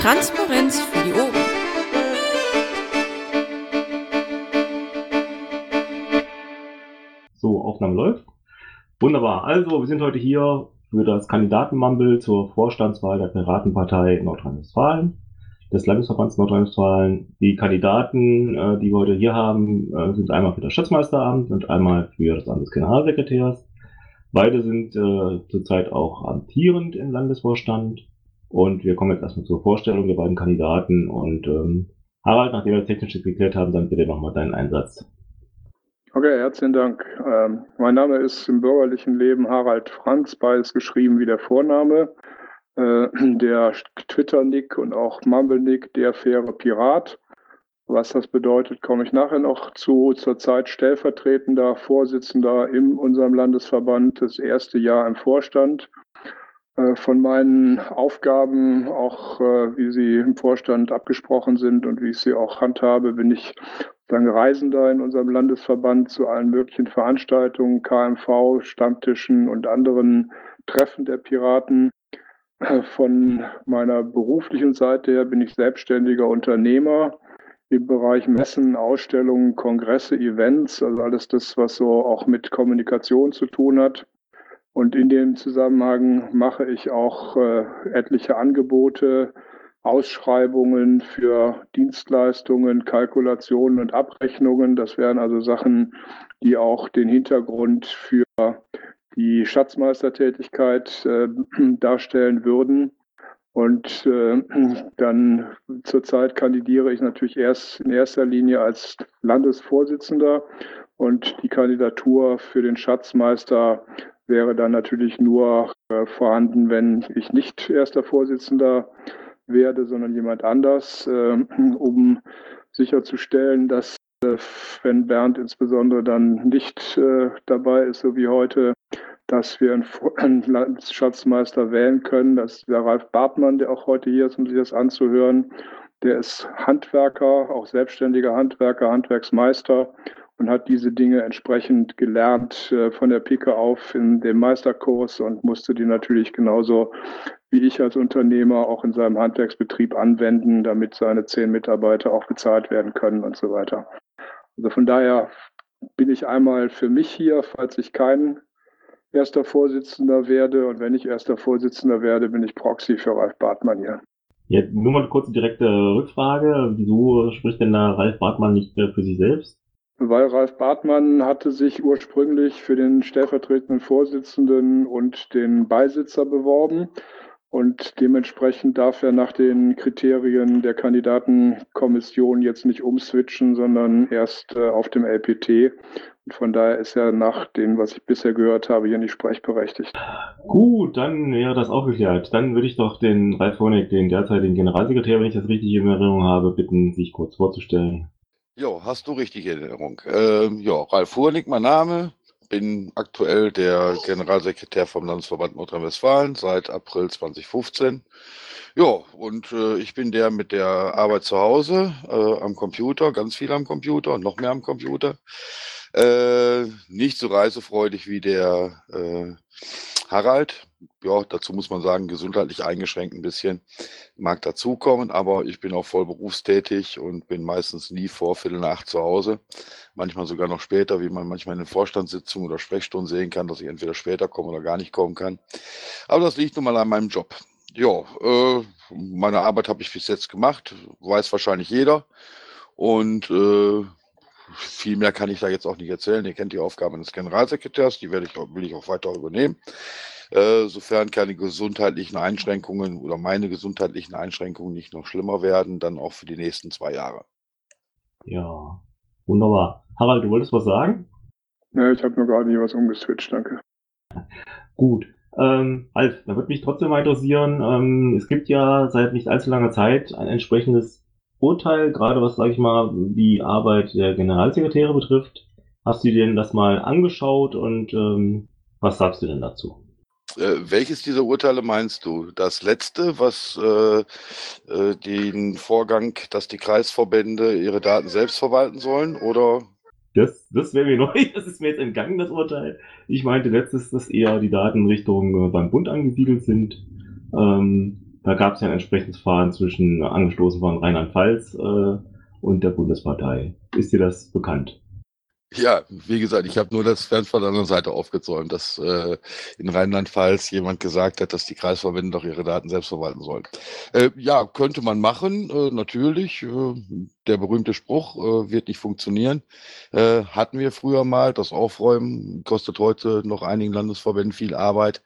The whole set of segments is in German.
Transparenz für die Ohren. So, Aufnahme läuft. Wunderbar. Also, wir sind heute hier für das Kandidatenmumble zur Vorstandswahl der Piratenpartei Nordrhein-Westfalen, des Landesverbands Nordrhein-Westfalen. Die Kandidaten, äh, die wir heute hier haben, äh, sind einmal für das Schatzmeisteramt und einmal für das Amt des Generalsekretärs. Beide sind äh, zurzeit auch amtierend im Landesvorstand. Und wir kommen jetzt erstmal zur Vorstellung der beiden Kandidaten. Und ähm, Harald, nachdem wir technisch geklärt haben, dann bitte nochmal deinen Einsatz. Okay, herzlichen Dank. Ähm, mein Name ist im bürgerlichen Leben Harald Franz, beides geschrieben wie der Vorname. Äh, der Twitter-Nick und auch Mumble-Nick, der faire Pirat. Was das bedeutet, komme ich nachher noch zu. Zurzeit stellvertretender Vorsitzender in unserem Landesverband, das erste Jahr im Vorstand. Äh, von meinen Aufgaben, auch äh, wie sie im Vorstand abgesprochen sind und wie ich sie auch handhabe, bin ich dann Reisender in unserem Landesverband zu allen möglichen Veranstaltungen, KMV, Stammtischen und anderen Treffen der Piraten. Von meiner beruflichen Seite her bin ich selbstständiger Unternehmer im Bereich Messen, Ausstellungen, Kongresse, Events, also alles das, was so auch mit Kommunikation zu tun hat. Und in dem Zusammenhang mache ich auch äh, etliche Angebote, Ausschreibungen für Dienstleistungen, Kalkulationen und Abrechnungen. Das wären also Sachen, die auch den Hintergrund für die Schatzmeistertätigkeit äh, darstellen würden. Und äh, dann zurzeit kandidiere ich natürlich erst in erster Linie als Landesvorsitzender und die Kandidatur für den Schatzmeister wäre dann natürlich nur äh, vorhanden, wenn ich nicht erster Vorsitzender werde, sondern jemand anders, äh, um sicherzustellen, dass äh, wenn Bernd insbesondere dann nicht äh, dabei ist, so wie heute, dass wir einen Landesschatzmeister wählen können. Das ist der Ralf Bartmann, der auch heute hier ist, um sich das anzuhören. Der ist Handwerker, auch selbstständiger Handwerker, Handwerksmeister und hat diese Dinge entsprechend gelernt äh, von der Pike auf in dem Meisterkurs und musste die natürlich genauso wie ich als Unternehmer auch in seinem Handwerksbetrieb anwenden, damit seine zehn Mitarbeiter auch bezahlt werden können und so weiter. Also von daher bin ich einmal für mich hier, falls ich kein erster Vorsitzender werde. Und wenn ich erster Vorsitzender werde, bin ich Proxy für Ralf Bartmann hier. Jetzt nur mal eine kurze direkte Rückfrage. Wieso spricht denn da Ralf Bartmann nicht mehr für sich selbst? Weil Ralf Bartmann hatte sich ursprünglich für den stellvertretenden Vorsitzenden und den Beisitzer beworben. Und dementsprechend darf er nach den Kriterien der Kandidatenkommission jetzt nicht umswitchen, sondern erst äh, auf dem LPT. Und von daher ist er nach dem, was ich bisher gehört habe, hier nicht sprechberechtigt. Gut, dann wäre das auch geklärt. Dann würde ich doch den Ralf Honig, den derzeitigen Generalsekretär, wenn ich das richtig in Erinnerung habe, bitten, sich kurz vorzustellen. Jo, hast du richtig in Erinnerung. Ähm, ja, Ralf Honig, mein Name, bin aktuell der Generalsekretär vom Landesverband Nordrhein-Westfalen seit April 2015. Ja, und äh, ich bin der mit der Arbeit zu Hause äh, am Computer, ganz viel am Computer noch mehr am Computer. Äh, nicht so reisefreudig wie der äh, Harald. Ja, dazu muss man sagen, gesundheitlich eingeschränkt ein bisschen. Mag dazukommen, aber ich bin auch voll berufstätig und bin meistens nie vor Viertel nach zu Hause. Manchmal sogar noch später, wie man manchmal in den Vorstandssitzungen oder Sprechstunden sehen kann, dass ich entweder später komme oder gar nicht kommen kann. Aber das liegt nun mal an meinem Job. Ja, äh, meine Arbeit habe ich bis jetzt gemacht, weiß wahrscheinlich jeder. Und äh, viel mehr kann ich da jetzt auch nicht erzählen. Ihr kennt die Aufgaben des Generalsekretärs, die werde ich, will ich auch weiter übernehmen. Äh, sofern keine gesundheitlichen Einschränkungen oder meine gesundheitlichen Einschränkungen nicht noch schlimmer werden, dann auch für die nächsten zwei Jahre. Ja, wunderbar. Harald, du wolltest was sagen? Ja, ich habe nur gerade hier was umgeswitcht, danke. Gut. Ähm, Alf, da würde mich trotzdem mal interessieren, ähm, es gibt ja seit nicht allzu langer Zeit ein entsprechendes Urteil, gerade was, sage ich mal, die Arbeit der Generalsekretäre betrifft. Hast du dir denn das mal angeschaut und ähm, was sagst du denn dazu? Äh, welches dieser Urteile meinst du? Das letzte, was äh, äh, den Vorgang, dass die Kreisverbände ihre Daten selbst verwalten sollen, oder? Das, das wäre mir neu, das ist mir jetzt entgangen, das Urteil. Ich meinte letztes, dass eher die Daten Richtung äh, beim Bund angesiedelt sind. Ähm, da gab es ja ein entsprechendes Fahren zwischen angestoßen von Rheinland-Pfalz äh, und der Bundespartei. Ist dir das bekannt? Ja, wie gesagt, ich habe nur das Fern von der anderen Seite aufgezäumt, dass äh, in Rheinland-Pfalz jemand gesagt hat, dass die Kreisverbände doch ihre Daten selbst verwalten sollen. Äh, ja, könnte man machen, äh, natürlich. Äh, der berühmte Spruch äh, wird nicht funktionieren. Äh, hatten wir früher mal. Das Aufräumen kostet heute noch einigen Landesverbänden viel Arbeit.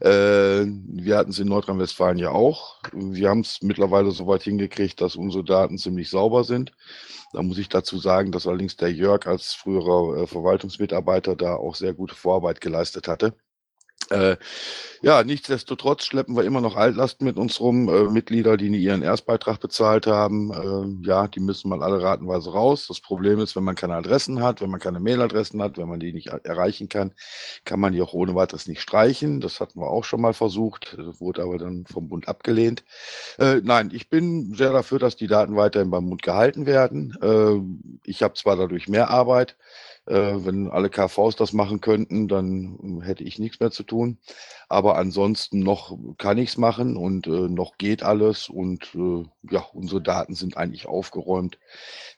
Äh, wir hatten es in Nordrhein-Westfalen ja auch. Wir haben es mittlerweile so weit hingekriegt, dass unsere Daten ziemlich sauber sind. Da muss ich dazu sagen, dass allerdings der Jörg als früherer äh, Verwaltungsmitarbeiter da auch sehr gute Vorarbeit geleistet hatte. Äh, ja, nichtsdestotrotz schleppen wir immer noch Altlasten mit uns rum. Äh, Mitglieder, die ihren Erstbeitrag bezahlt haben, äh, ja, die müssen mal alle ratenweise raus. Das Problem ist, wenn man keine Adressen hat, wenn man keine Mailadressen hat, wenn man die nicht erreichen kann, kann man die auch ohne weiteres nicht streichen. Das hatten wir auch schon mal versucht, wurde aber dann vom Bund abgelehnt. Äh, nein, ich bin sehr dafür, dass die Daten weiterhin beim Bund gehalten werden. Äh, ich habe zwar dadurch mehr Arbeit, wenn alle KVs das machen könnten, dann ähm, hätte ich nichts mehr zu tun. Aber ansonsten noch kann ich es machen und äh, noch geht alles und äh, ja, unsere Daten sind eigentlich aufgeräumt.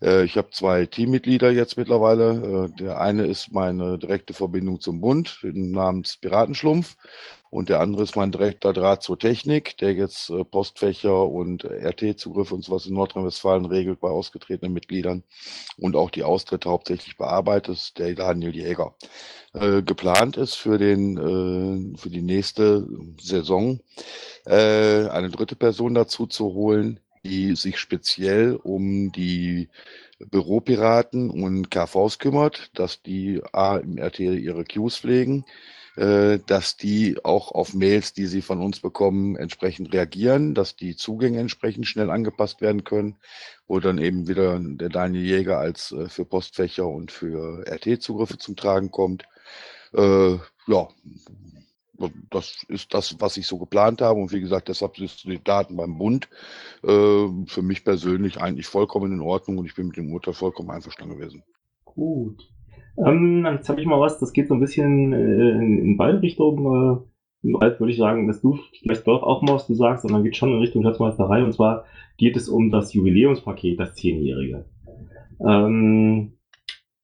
Äh, ich habe zwei Teammitglieder jetzt mittlerweile. Äh, der eine ist meine direkte Verbindung zum Bund namens Piratenschlumpf. Und der andere ist mein direkter Draht zur Technik, der jetzt äh, Postfächer und RT-Zugriffe und sowas in Nordrhein-Westfalen regelt bei ausgetretenen Mitgliedern und auch die Austritte hauptsächlich bearbeitet, der Daniel Jäger. Äh, geplant ist für, den, äh, für die nächste Saison äh, eine dritte Person dazu zu holen, die sich speziell um die Büropiraten und KVs kümmert, dass die A im RT ihre Queues pflegen, äh, dass die auch auf Mails, die sie von uns bekommen, entsprechend reagieren, dass die Zugänge entsprechend schnell angepasst werden können, wo dann eben wieder der Daniel Jäger als äh, für Postfächer und für RT-Zugriffe zum Tragen kommt. Äh, ja, das ist das, was ich so geplant habe. Und wie gesagt, deshalb sind die Daten beim Bund äh, für mich persönlich eigentlich vollkommen in Ordnung und ich bin mit dem Urteil vollkommen einverstanden gewesen. Gut. Ähm, jetzt habe ich mal was, das geht so ein bisschen äh, in, beide Richtungen. Äh, Ralf, würde ich sagen, dass du vielleicht doch auch mal was du sagst, dann geht schon in Richtung Schatzmeisterei. Und zwar geht es um das Jubiläumspaket, das Zehnjährige. Ähm,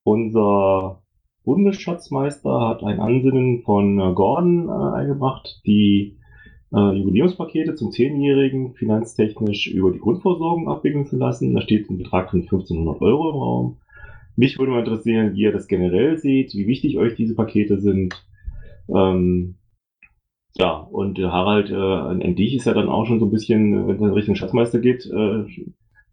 unser Bundesschatzmeister hat ein Ansinnen von äh, Gordon äh, eingebracht, die äh, Jubiläumspakete zum Zehnjährigen finanztechnisch über die Grundversorgung abwickeln zu lassen. Da steht ein Betrag von 1500 Euro im Raum. Mich würde mal interessieren, wie ihr das generell seht, wie wichtig euch diese Pakete sind. Ähm, ja, und äh, Harald, äh, an dich ist ja dann auch schon so ein bisschen, wenn es in Richtung Schatzmeister geht, äh,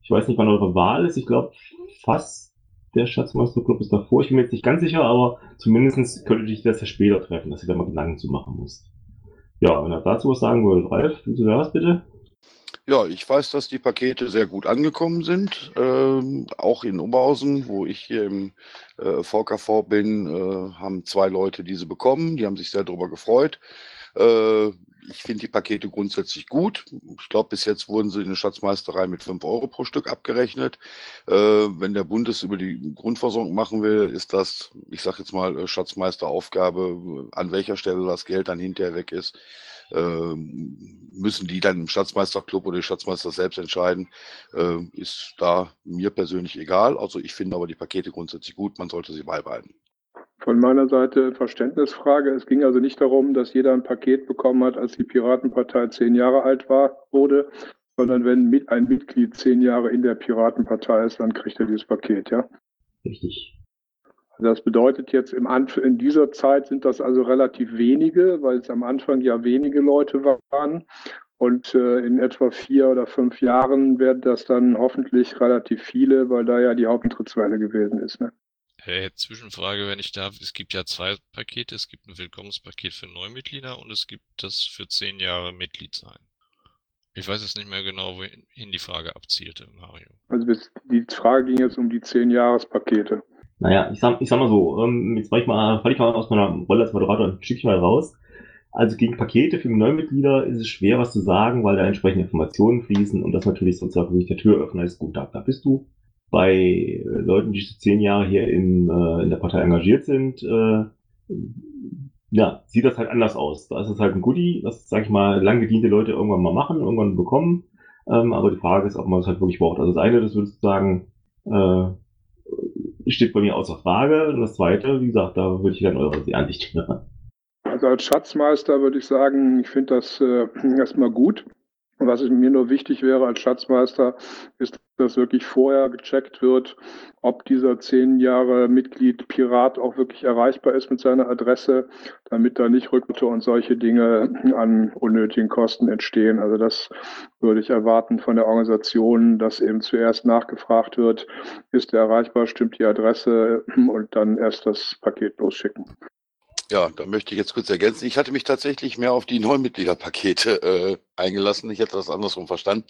ich weiß nicht, wann eure Wahl ist. Ich glaube, fast der Schatzmeisterclub ist davor. Ich bin mir jetzt nicht ganz sicher, aber zumindest könnte dich das ja später treffen, dass ihr da mal Gedanken zu machen musst. Ja, wenn ihr dazu was sagen wollt, Ralf, du was bitte? Ja, ich weiß, dass die Pakete sehr gut angekommen sind. Ähm, auch in Oberhausen, wo ich hier im äh, VKV bin, äh, haben zwei Leute diese bekommen. Die haben sich sehr darüber gefreut. Äh, ich finde die Pakete grundsätzlich gut. Ich glaube, bis jetzt wurden sie in der Schatzmeisterei mit 5 Euro pro Stück abgerechnet. Äh, wenn der Bund es über die Grundversorgung machen will, ist das, ich sage jetzt mal, äh, Schatzmeisteraufgabe, an welcher Stelle das Geld dann hinterher weg ist. Äh, müssen die dann im Schatzmeisterclub oder die Schatzmeister selbst entscheiden, äh, ist da mir persönlich egal. Also ich finde aber die Pakete grundsätzlich gut, man sollte sie beibehalten. Von meiner Seite Verständnisfrage. Es ging also nicht darum, dass jeder ein Paket bekommen hat, als die Piratenpartei zehn Jahre alt war, wurde, sondern wenn ein Mitglied zehn Jahre in der Piratenpartei ist, dann kriegt er dieses Paket, ja? Richtig. Das bedeutet jetzt im Anf in dieser Zeit sind das also relativ wenige, weil es am Anfang ja wenige Leute waren. Und äh, in etwa vier oder fünf Jahren werden das dann hoffentlich relativ viele, weil da ja die Hauptantrittswelle gewesen ist. Ne? Hey, Zwischenfrage, wenn ich darf. Es gibt ja zwei Pakete. Es gibt ein Willkommenspaket für Neumitglieder und es gibt das für zehn Jahre Mitglied sein. Ich weiß jetzt nicht mehr genau, wohin die Frage abzielte, Mario. Also die Frage ging jetzt um die zehn Jahrespakete. Naja, ich sag, ich sag mal so, ähm, jetzt war ich mal, fall ich mal aus meiner Rolle als Moderator ein Stückchen mal raus. Also gegen Pakete für Neumitglieder ist es schwer, was zu sagen, weil da entsprechende Informationen fließen und das natürlich sozusagen nicht der Türöffner ist. Gut, da, da bist du. Bei äh, Leuten, die zehn Jahre hier in, äh, in der Partei engagiert sind, äh, ja, sieht das halt anders aus. Da ist es halt ein Goodie, das, sag ich mal, lang gediente Leute irgendwann mal machen, irgendwann bekommen. Ähm, aber die Frage ist, ob man es halt wirklich braucht. Also das eine, das würdest du sagen, äh, steht bei mir außer Frage. Und das zweite, wie gesagt, da würde ich gerne eure Ansicht hören. Also als Schatzmeister würde ich sagen, ich finde das äh, erstmal gut. Was mir nur wichtig wäre als Schatzmeister, ist, dass wirklich vorher gecheckt wird, ob dieser zehn Jahre Mitglied Pirat auch wirklich erreichbar ist mit seiner Adresse, damit da nicht Rückbitte und solche Dinge an unnötigen Kosten entstehen. Also das würde ich erwarten von der Organisation, dass eben zuerst nachgefragt wird, ist er erreichbar, stimmt die Adresse und dann erst das Paket losschicken. Ja, da möchte ich jetzt kurz ergänzen. Ich hatte mich tatsächlich mehr auf die Neumitgliederpakete äh, eingelassen. Ich hätte das andersrum verstanden.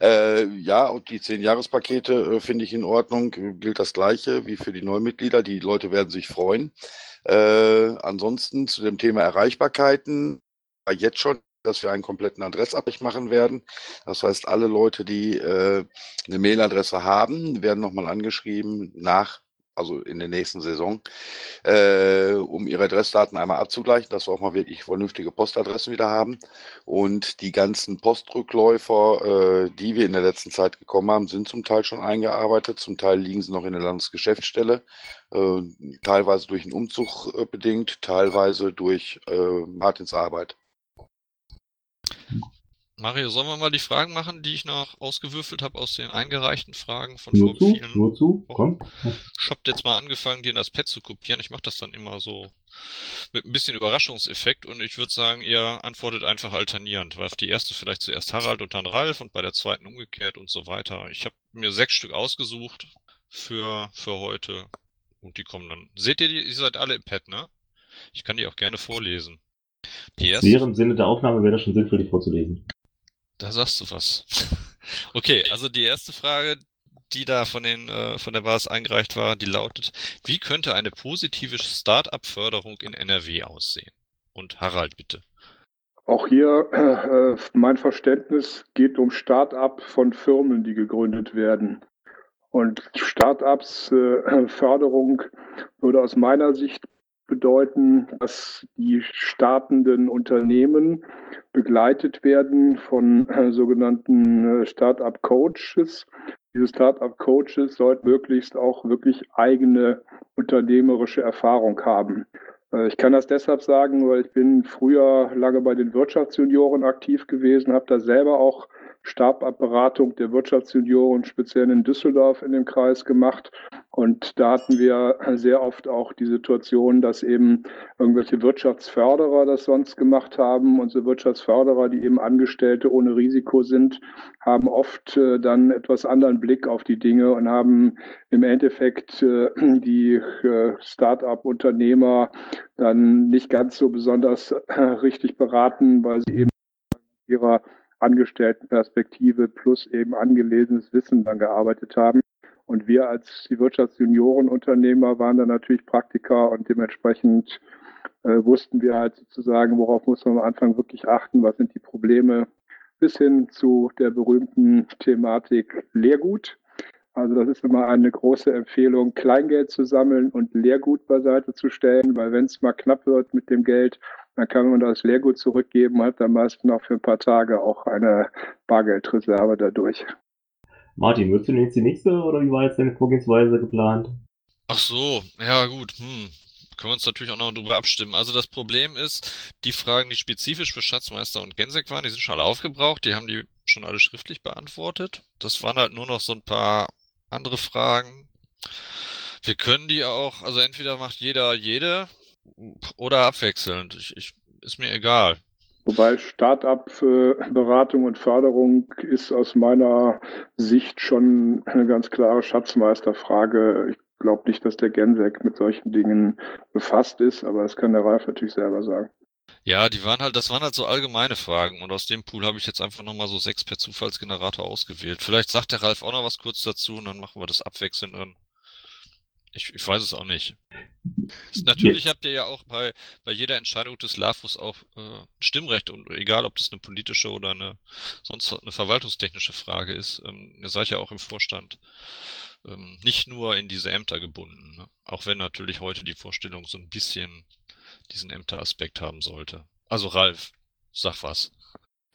Äh, ja, und die zehn Jahrespakete äh, finde ich in Ordnung. Gilt das Gleiche wie für die Neumitglieder. Die Leute werden sich freuen. Äh, ansonsten zu dem Thema Erreichbarkeiten jetzt schon dass wir einen kompletten Adressabgleich machen werden. Das heißt, alle Leute, die äh, eine Mailadresse haben, werden nochmal angeschrieben nach also in der nächsten Saison, äh, um ihre Adressdaten einmal abzugleichen, dass wir auch mal wirklich vernünftige Postadressen wieder haben. Und die ganzen Postrückläufer, äh, die wir in der letzten Zeit gekommen haben, sind zum Teil schon eingearbeitet, zum Teil liegen sie noch in der Landesgeschäftsstelle, äh, teilweise durch einen Umzug äh, bedingt, teilweise durch äh, Martins Arbeit. Mario, sollen wir mal die Fragen machen, die ich noch ausgewürfelt habe aus den eingereichten Fragen von nur vor zu, vielen nur zu, Wochen? komm. Ich habe jetzt mal angefangen, dir das Pad zu kopieren. Ich mache das dann immer so mit ein bisschen Überraschungseffekt und ich würde sagen, ihr antwortet einfach alternierend. Weil auf die erste vielleicht zuerst Harald und dann Ralf und bei der zweiten umgekehrt und so weiter. Ich habe mir sechs Stück ausgesucht für, für heute und die kommen dann. Seht ihr die? Ihr seid alle im Pad, ne? Ich kann die auch gerne vorlesen. Die erste. Wäre im Sinne der Aufnahme wäre das schon sinnvoll, die vorzulesen. Da sagst du was. Okay, also die erste Frage, die da von den äh, von der Basis eingereicht war, die lautet: Wie könnte eine positive Start-up-Förderung in NRW aussehen? Und Harald, bitte. Auch hier äh, mein Verständnis geht um Start-up von Firmen, die gegründet werden. Und Start-ups äh, Förderung würde aus meiner Sicht bedeuten, dass die startenden Unternehmen begleitet werden von äh, sogenannten äh, Startup Coaches. Diese Startup Coaches sollten möglichst auch wirklich eigene unternehmerische Erfahrung haben. Äh, ich kann das deshalb sagen, weil ich bin früher lange bei den Wirtschaftsjunioren aktiv gewesen, habe da selber auch Stababberatung der Wirtschaftsjunioren speziell in Düsseldorf in dem Kreis gemacht. Und da hatten wir sehr oft auch die Situation, dass eben irgendwelche Wirtschaftsförderer das sonst gemacht haben. Unsere Wirtschaftsförderer, die eben Angestellte ohne Risiko sind, haben oft äh, dann etwas anderen Blick auf die Dinge und haben im Endeffekt äh, die äh, Start-up-Unternehmer dann nicht ganz so besonders äh, richtig beraten, weil sie eben ihrer Angestelltenperspektive plus eben angelesenes Wissen dann gearbeitet haben. Und wir als die Wirtschaftsjuniorenunternehmer waren dann natürlich Praktiker und dementsprechend äh, wussten wir halt sozusagen, worauf muss man am Anfang wirklich achten, was sind die Probleme, bis hin zu der berühmten Thematik Lehrgut. Also das ist immer eine große Empfehlung, Kleingeld zu sammeln und Lehrgut beiseite zu stellen, weil wenn es mal knapp wird mit dem Geld, dann kann man das Lehrgut zurückgeben, hat dann meist noch für ein paar Tage auch eine Bargeldreserve dadurch. Martin, würdest du denn jetzt die nächste oder wie war jetzt deine Vorgehensweise geplant? Ach so, ja gut, hm. Können wir uns natürlich auch noch drüber abstimmen. Also das Problem ist, die Fragen, die spezifisch für Schatzmeister und Gensek waren, die sind schon alle aufgebraucht, die haben die schon alle schriftlich beantwortet. Das waren halt nur noch so ein paar andere Fragen. Wir können die auch, also entweder macht jeder jede oder abwechselnd. Ich, ich, ist mir egal. Wobei Start-up-Beratung und Förderung ist aus meiner Sicht schon eine ganz klare Schatzmeisterfrage. Ich glaube nicht, dass der Gensek mit solchen Dingen befasst ist, aber das kann der Ralf natürlich selber sagen. Ja, die waren halt, das waren halt so allgemeine Fragen und aus dem Pool habe ich jetzt einfach nochmal so sechs per Zufallsgenerator ausgewählt. Vielleicht sagt der Ralf auch noch was kurz dazu und dann machen wir das abwechselnd an. Ich, ich weiß es auch nicht. Natürlich habt ihr ja auch bei, bei jeder Entscheidung des LAFUS auch äh, Stimmrecht und egal, ob das eine politische oder eine sonst eine verwaltungstechnische Frage ist. Ähm, ihr seid ja auch im Vorstand ähm, nicht nur in diese Ämter gebunden. Ne? Auch wenn natürlich heute die Vorstellungen so ein bisschen diesen Ämteraspekt haben sollte. Also Ralf, sag was.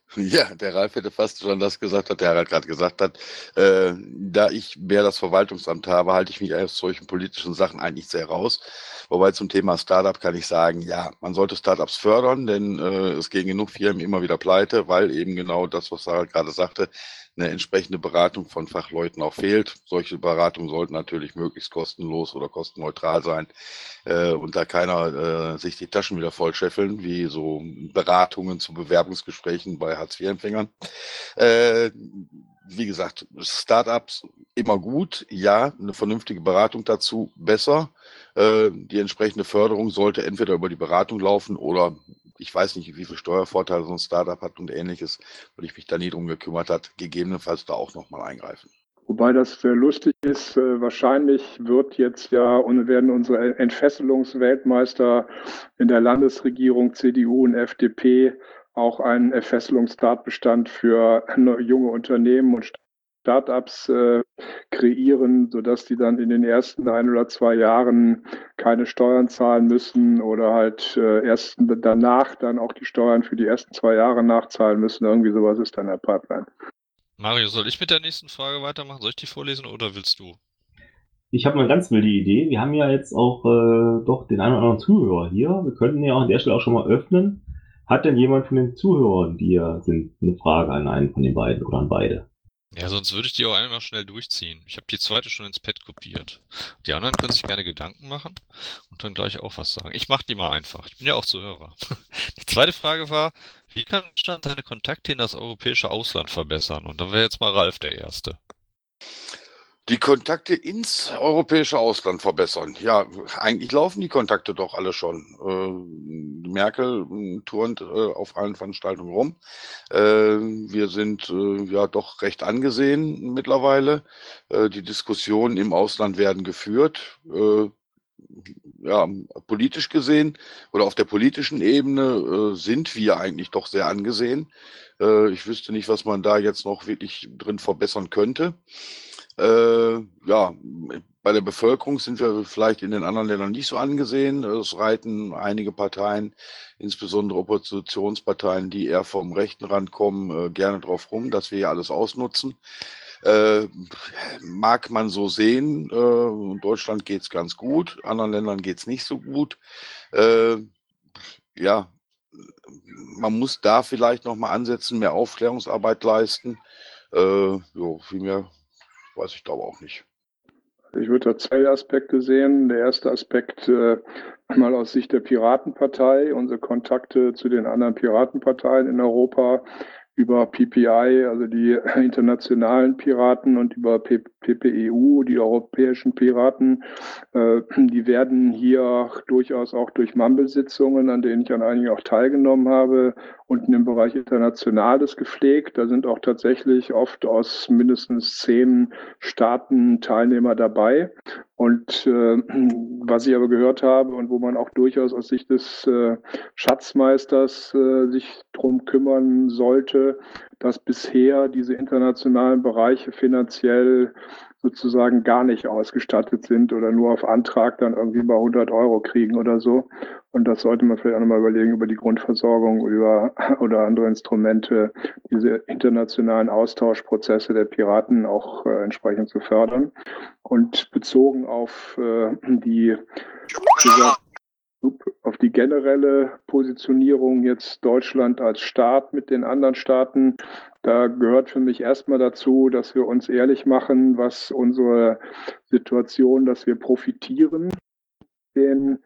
Ja, der Ralf hätte fast schon das gesagt, was der Harald gerade gesagt hat. Äh, da ich mehr das Verwaltungsamt habe, halte ich mich aus solchen politischen Sachen eigentlich sehr raus. Wobei zum Thema Startup kann ich sagen, ja, man sollte Startups fördern, denn äh, es gehen genug Firmen immer wieder pleite, weil eben genau das, was Harald gerade sagte, eine entsprechende Beratung von Fachleuten auch fehlt. Solche Beratungen sollten natürlich möglichst kostenlos oder kostenneutral sein äh, und da keiner äh, sich die Taschen wieder vollscheffeln, wie so Beratungen zu Bewerbungsgesprächen bei Hartz-IV-Empfängern. Äh, wie gesagt, Startups immer gut, ja, eine vernünftige Beratung dazu besser. Äh, die entsprechende Förderung sollte entweder über die Beratung laufen oder ich weiß nicht, wie viel Steuervorteile so ein Startup hat und ähnliches, weil ich mich da nie drum gekümmert hat, gegebenenfalls da auch nochmal eingreifen. Wobei das sehr lustig ist, äh, wahrscheinlich wird jetzt ja und werden unsere Entfesselungsweltmeister in der Landesregierung CDU und FDP auch einen Entfesselungstatbestand für junge Unternehmen und Startups äh, kreieren, sodass die dann in den ersten ein oder zwei Jahren keine Steuern zahlen müssen oder halt äh, erst danach dann auch die Steuern für die ersten zwei Jahre nachzahlen müssen. Irgendwie sowas ist dann der Pipeline. Mario, soll ich mit der nächsten Frage weitermachen? Soll ich die vorlesen oder willst du? Ich habe eine ganz wilde Idee. Wir haben ja jetzt auch äh, doch den einen oder anderen Zuhörer hier. Wir könnten ja an der Stelle auch schon mal öffnen. Hat denn jemand von den Zuhörern, die hier sind, eine Frage an einen von den beiden oder an beide? Ja, sonst würde ich die auch einmal schnell durchziehen. Ich habe die zweite schon ins Pad kopiert. Die anderen können sich gerne Gedanken machen und dann gleich auch was sagen. Ich mache die mal einfach. Ich bin ja auch Zuhörer. Die zweite Frage war, wie kann Deutschland seine Kontakte in das europäische Ausland verbessern? Und dann wäre jetzt mal Ralf der Erste die Kontakte ins europäische Ausland verbessern. Ja, eigentlich laufen die Kontakte doch alle schon. Äh, Merkel äh, turnt äh, auf allen Veranstaltungen rum. Äh, wir sind äh, ja doch recht angesehen mittlerweile. Äh, die Diskussionen im Ausland werden geführt. ja, politisch gesehen oder auf der politischen Ebene sind wir eigentlich doch sehr angesehen. ich wüsste nicht, was man da jetzt noch wirklich drin verbessern könnte. Äh, ja, bei der Bevölkerung sind wir vielleicht in den anderen Ländern nicht so angesehen. Es reiten einige Parteien, insbesondere Oppositionsparteien, die eher vom rechten Rand kommen, äh, gerne drauf rum, dass wir hier alles ausnutzen. Äh, mag man so sehen. Äh, in Deutschland geht es ganz gut, anderen Ländern geht es nicht so gut. Äh, ja, man muss da vielleicht noch mal ansetzen, mehr Aufklärungsarbeit leisten. Äh, jo, viel mehr weiß ich glaube auch nicht. Ich würde da zwei Aspekte sehen. Der erste Aspekt äh, mal aus Sicht der Piratenpartei, unsere Kontakte zu den anderen Piratenparteien in Europa über PPI, also die internationalen Piraten und über PPEU, die europäischen Piraten. Äh, die werden hier durchaus auch durch Mumble-Sitzungen, an denen ich an einigen auch teilgenommen habe, unten im Bereich Internationales gepflegt. Da sind auch tatsächlich oft aus mindestens zehn Staaten Teilnehmer dabei. Und äh, was ich aber gehört habe und wo man auch durchaus aus Sicht des äh, Schatzmeisters äh, sich drum kümmern sollte, dass bisher diese internationalen Bereiche finanziell sozusagen gar nicht ausgestattet sind oder nur auf Antrag dann irgendwie bei 100 Euro kriegen oder so. Und das sollte man vielleicht auch nochmal überlegen, über die Grundversorgung über, oder andere Instrumente, diese internationalen Austauschprozesse der Piraten auch äh, entsprechend zu fördern. Und bezogen auf äh, die, auf die generelle Positionierung jetzt Deutschland als Staat mit den anderen Staaten, da gehört für mich erstmal dazu, dass wir uns ehrlich machen, was unsere Situation, dass wir profitieren, den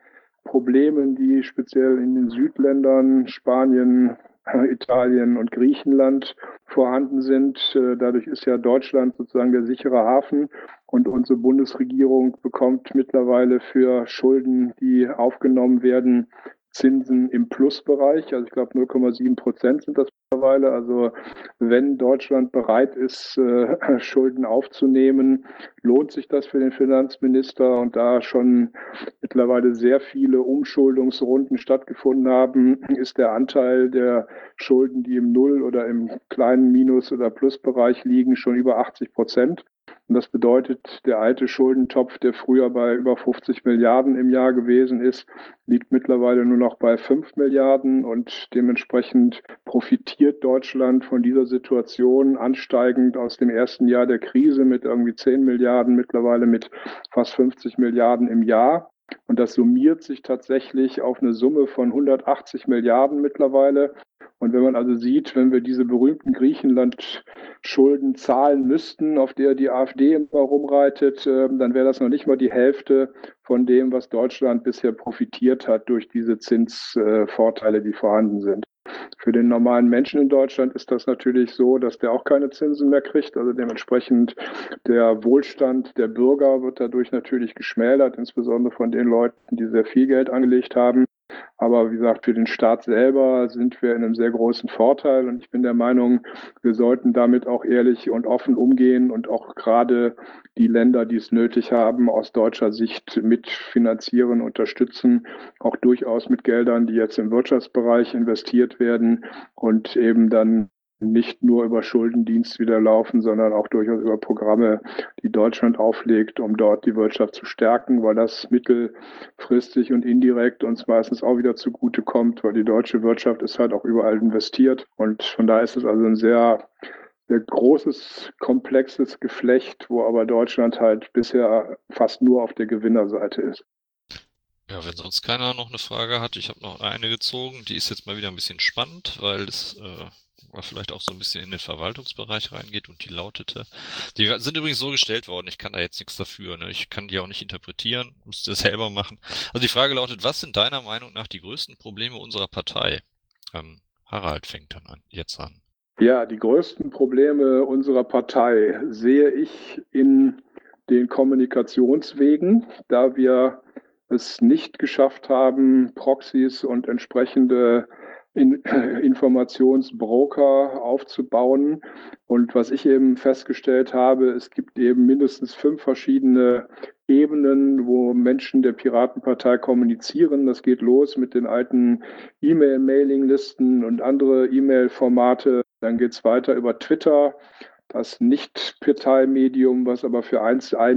Problemen, die speziell in den Südländern, Spanien, Italien und Griechenland vorhanden sind. Äh, dadurch ist ja Deutschland sozusagen der sichere Hafen und unsere Bundesregierung bekommt mittlerweile für Schulden, die aufgenommen werden, Zinsen im Plusbereich. Also ich glaube 0,7 Prozent sind das mittlerweile. Also wenn Deutschland bereit ist, äh, Schulden aufzunehmen, lohnt sich das für den Finanzminister. Und da schon mittlerweile sehr viele Umschuldungsrunden stattgefunden haben, ist der Anteil der Schulden, die im Null- oder im kleinen Minus- oder Plusbereich liegen, schon über 80 Prozent. Und das bedeutet, der alte Schuldentopf, der früher bei über 50 Milliarden im Jahr gewesen ist, liegt mittlerweile nur noch bei 5 Milliarden und dementsprechend profitiert Deutschland von dieser Situation ansteigend aus dem ersten Jahr der Krise mit irgendwie 10 Milliarden, mittlerweile mit fast 50 Milliarden im Jahr. Und das summiert sich tatsächlich auf eine Summe von 180 Milliarden mittlerweile. Und wenn man also sieht, wenn wir diese berühmten Griechenland-Schulden zahlen müssten, auf der die AfD immer rumreitet, ähm, dann wäre das noch nicht mal die Hälfte von dem, was Deutschland bisher profitiert hat durch diese Zinsvorteile, die vorhanden sind. Für den normalen Menschen in Deutschland ist das natürlich so, dass der auch keine Zinsen mehr kriegt. Also dementsprechend der Wohlstand der Bürger wird dadurch natürlich geschmälert, insbesondere von den Leuten, die sehr viel Geld angelegt haben. Aber wie gesagt, für den Staat selber sind wir in einem sehr großen Vorteil und ich bin der Meinung, wir sollten damit auch ehrlich und offen umgehen und auch gerade die Länder, die es nötig haben, aus deutscher Sicht mitfinanzieren, unterstützen, auch durchaus mit Geldern, die jetzt im Wirtschaftsbereich investiert werden und eben dann nicht nur über Schuldendienst wieder laufen, sondern auch durchaus über Programme, die Deutschland auflegt, um dort die Wirtschaft zu stärken, weil das mittelfristig und indirekt uns meistens auch wieder zugute kommt, weil die deutsche Wirtschaft ist halt auch überall investiert. Und von daher ist es also ein sehr, sehr großes, komplexes Geflecht, wo aber Deutschland halt bisher fast nur auf der Gewinnerseite ist. Ja, wenn sonst keiner noch eine Frage hat, ich habe noch eine gezogen, die ist jetzt mal wieder ein bisschen spannend, weil es äh, vielleicht auch so ein bisschen in den Verwaltungsbereich reingeht und die lautete. Die sind übrigens so gestellt worden, ich kann da jetzt nichts dafür. Ne? Ich kann die auch nicht interpretieren, muss das selber machen. Also die Frage lautet, was sind deiner Meinung nach die größten Probleme unserer Partei? Ähm, Harald fängt dann an, jetzt an. Ja, die größten Probleme unserer Partei sehe ich in den Kommunikationswegen, da wir es nicht geschafft haben, Proxys und entsprechende in, Informationsbroker aufzubauen. Und was ich eben festgestellt habe, es gibt eben mindestens fünf verschiedene Ebenen, wo Menschen der Piratenpartei kommunizieren. Das geht los mit den alten E-Mail-Mailing-Listen und andere E-Mail-Formate. Dann geht es weiter über Twitter, das Nicht-Parteimedium, was aber für eins, ein,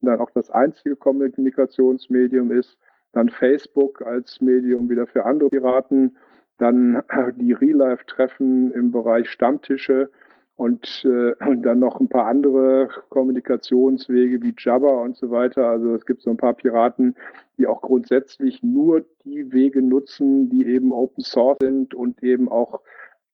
dann auch das einzige Kommunikationsmedium ist. Dann Facebook als Medium wieder für andere Piraten dann die Real-Life-Treffen im Bereich Stammtische und, äh, und dann noch ein paar andere Kommunikationswege wie Jabba und so weiter. Also es gibt so ein paar Piraten, die auch grundsätzlich nur die Wege nutzen, die eben Open Source sind und eben auch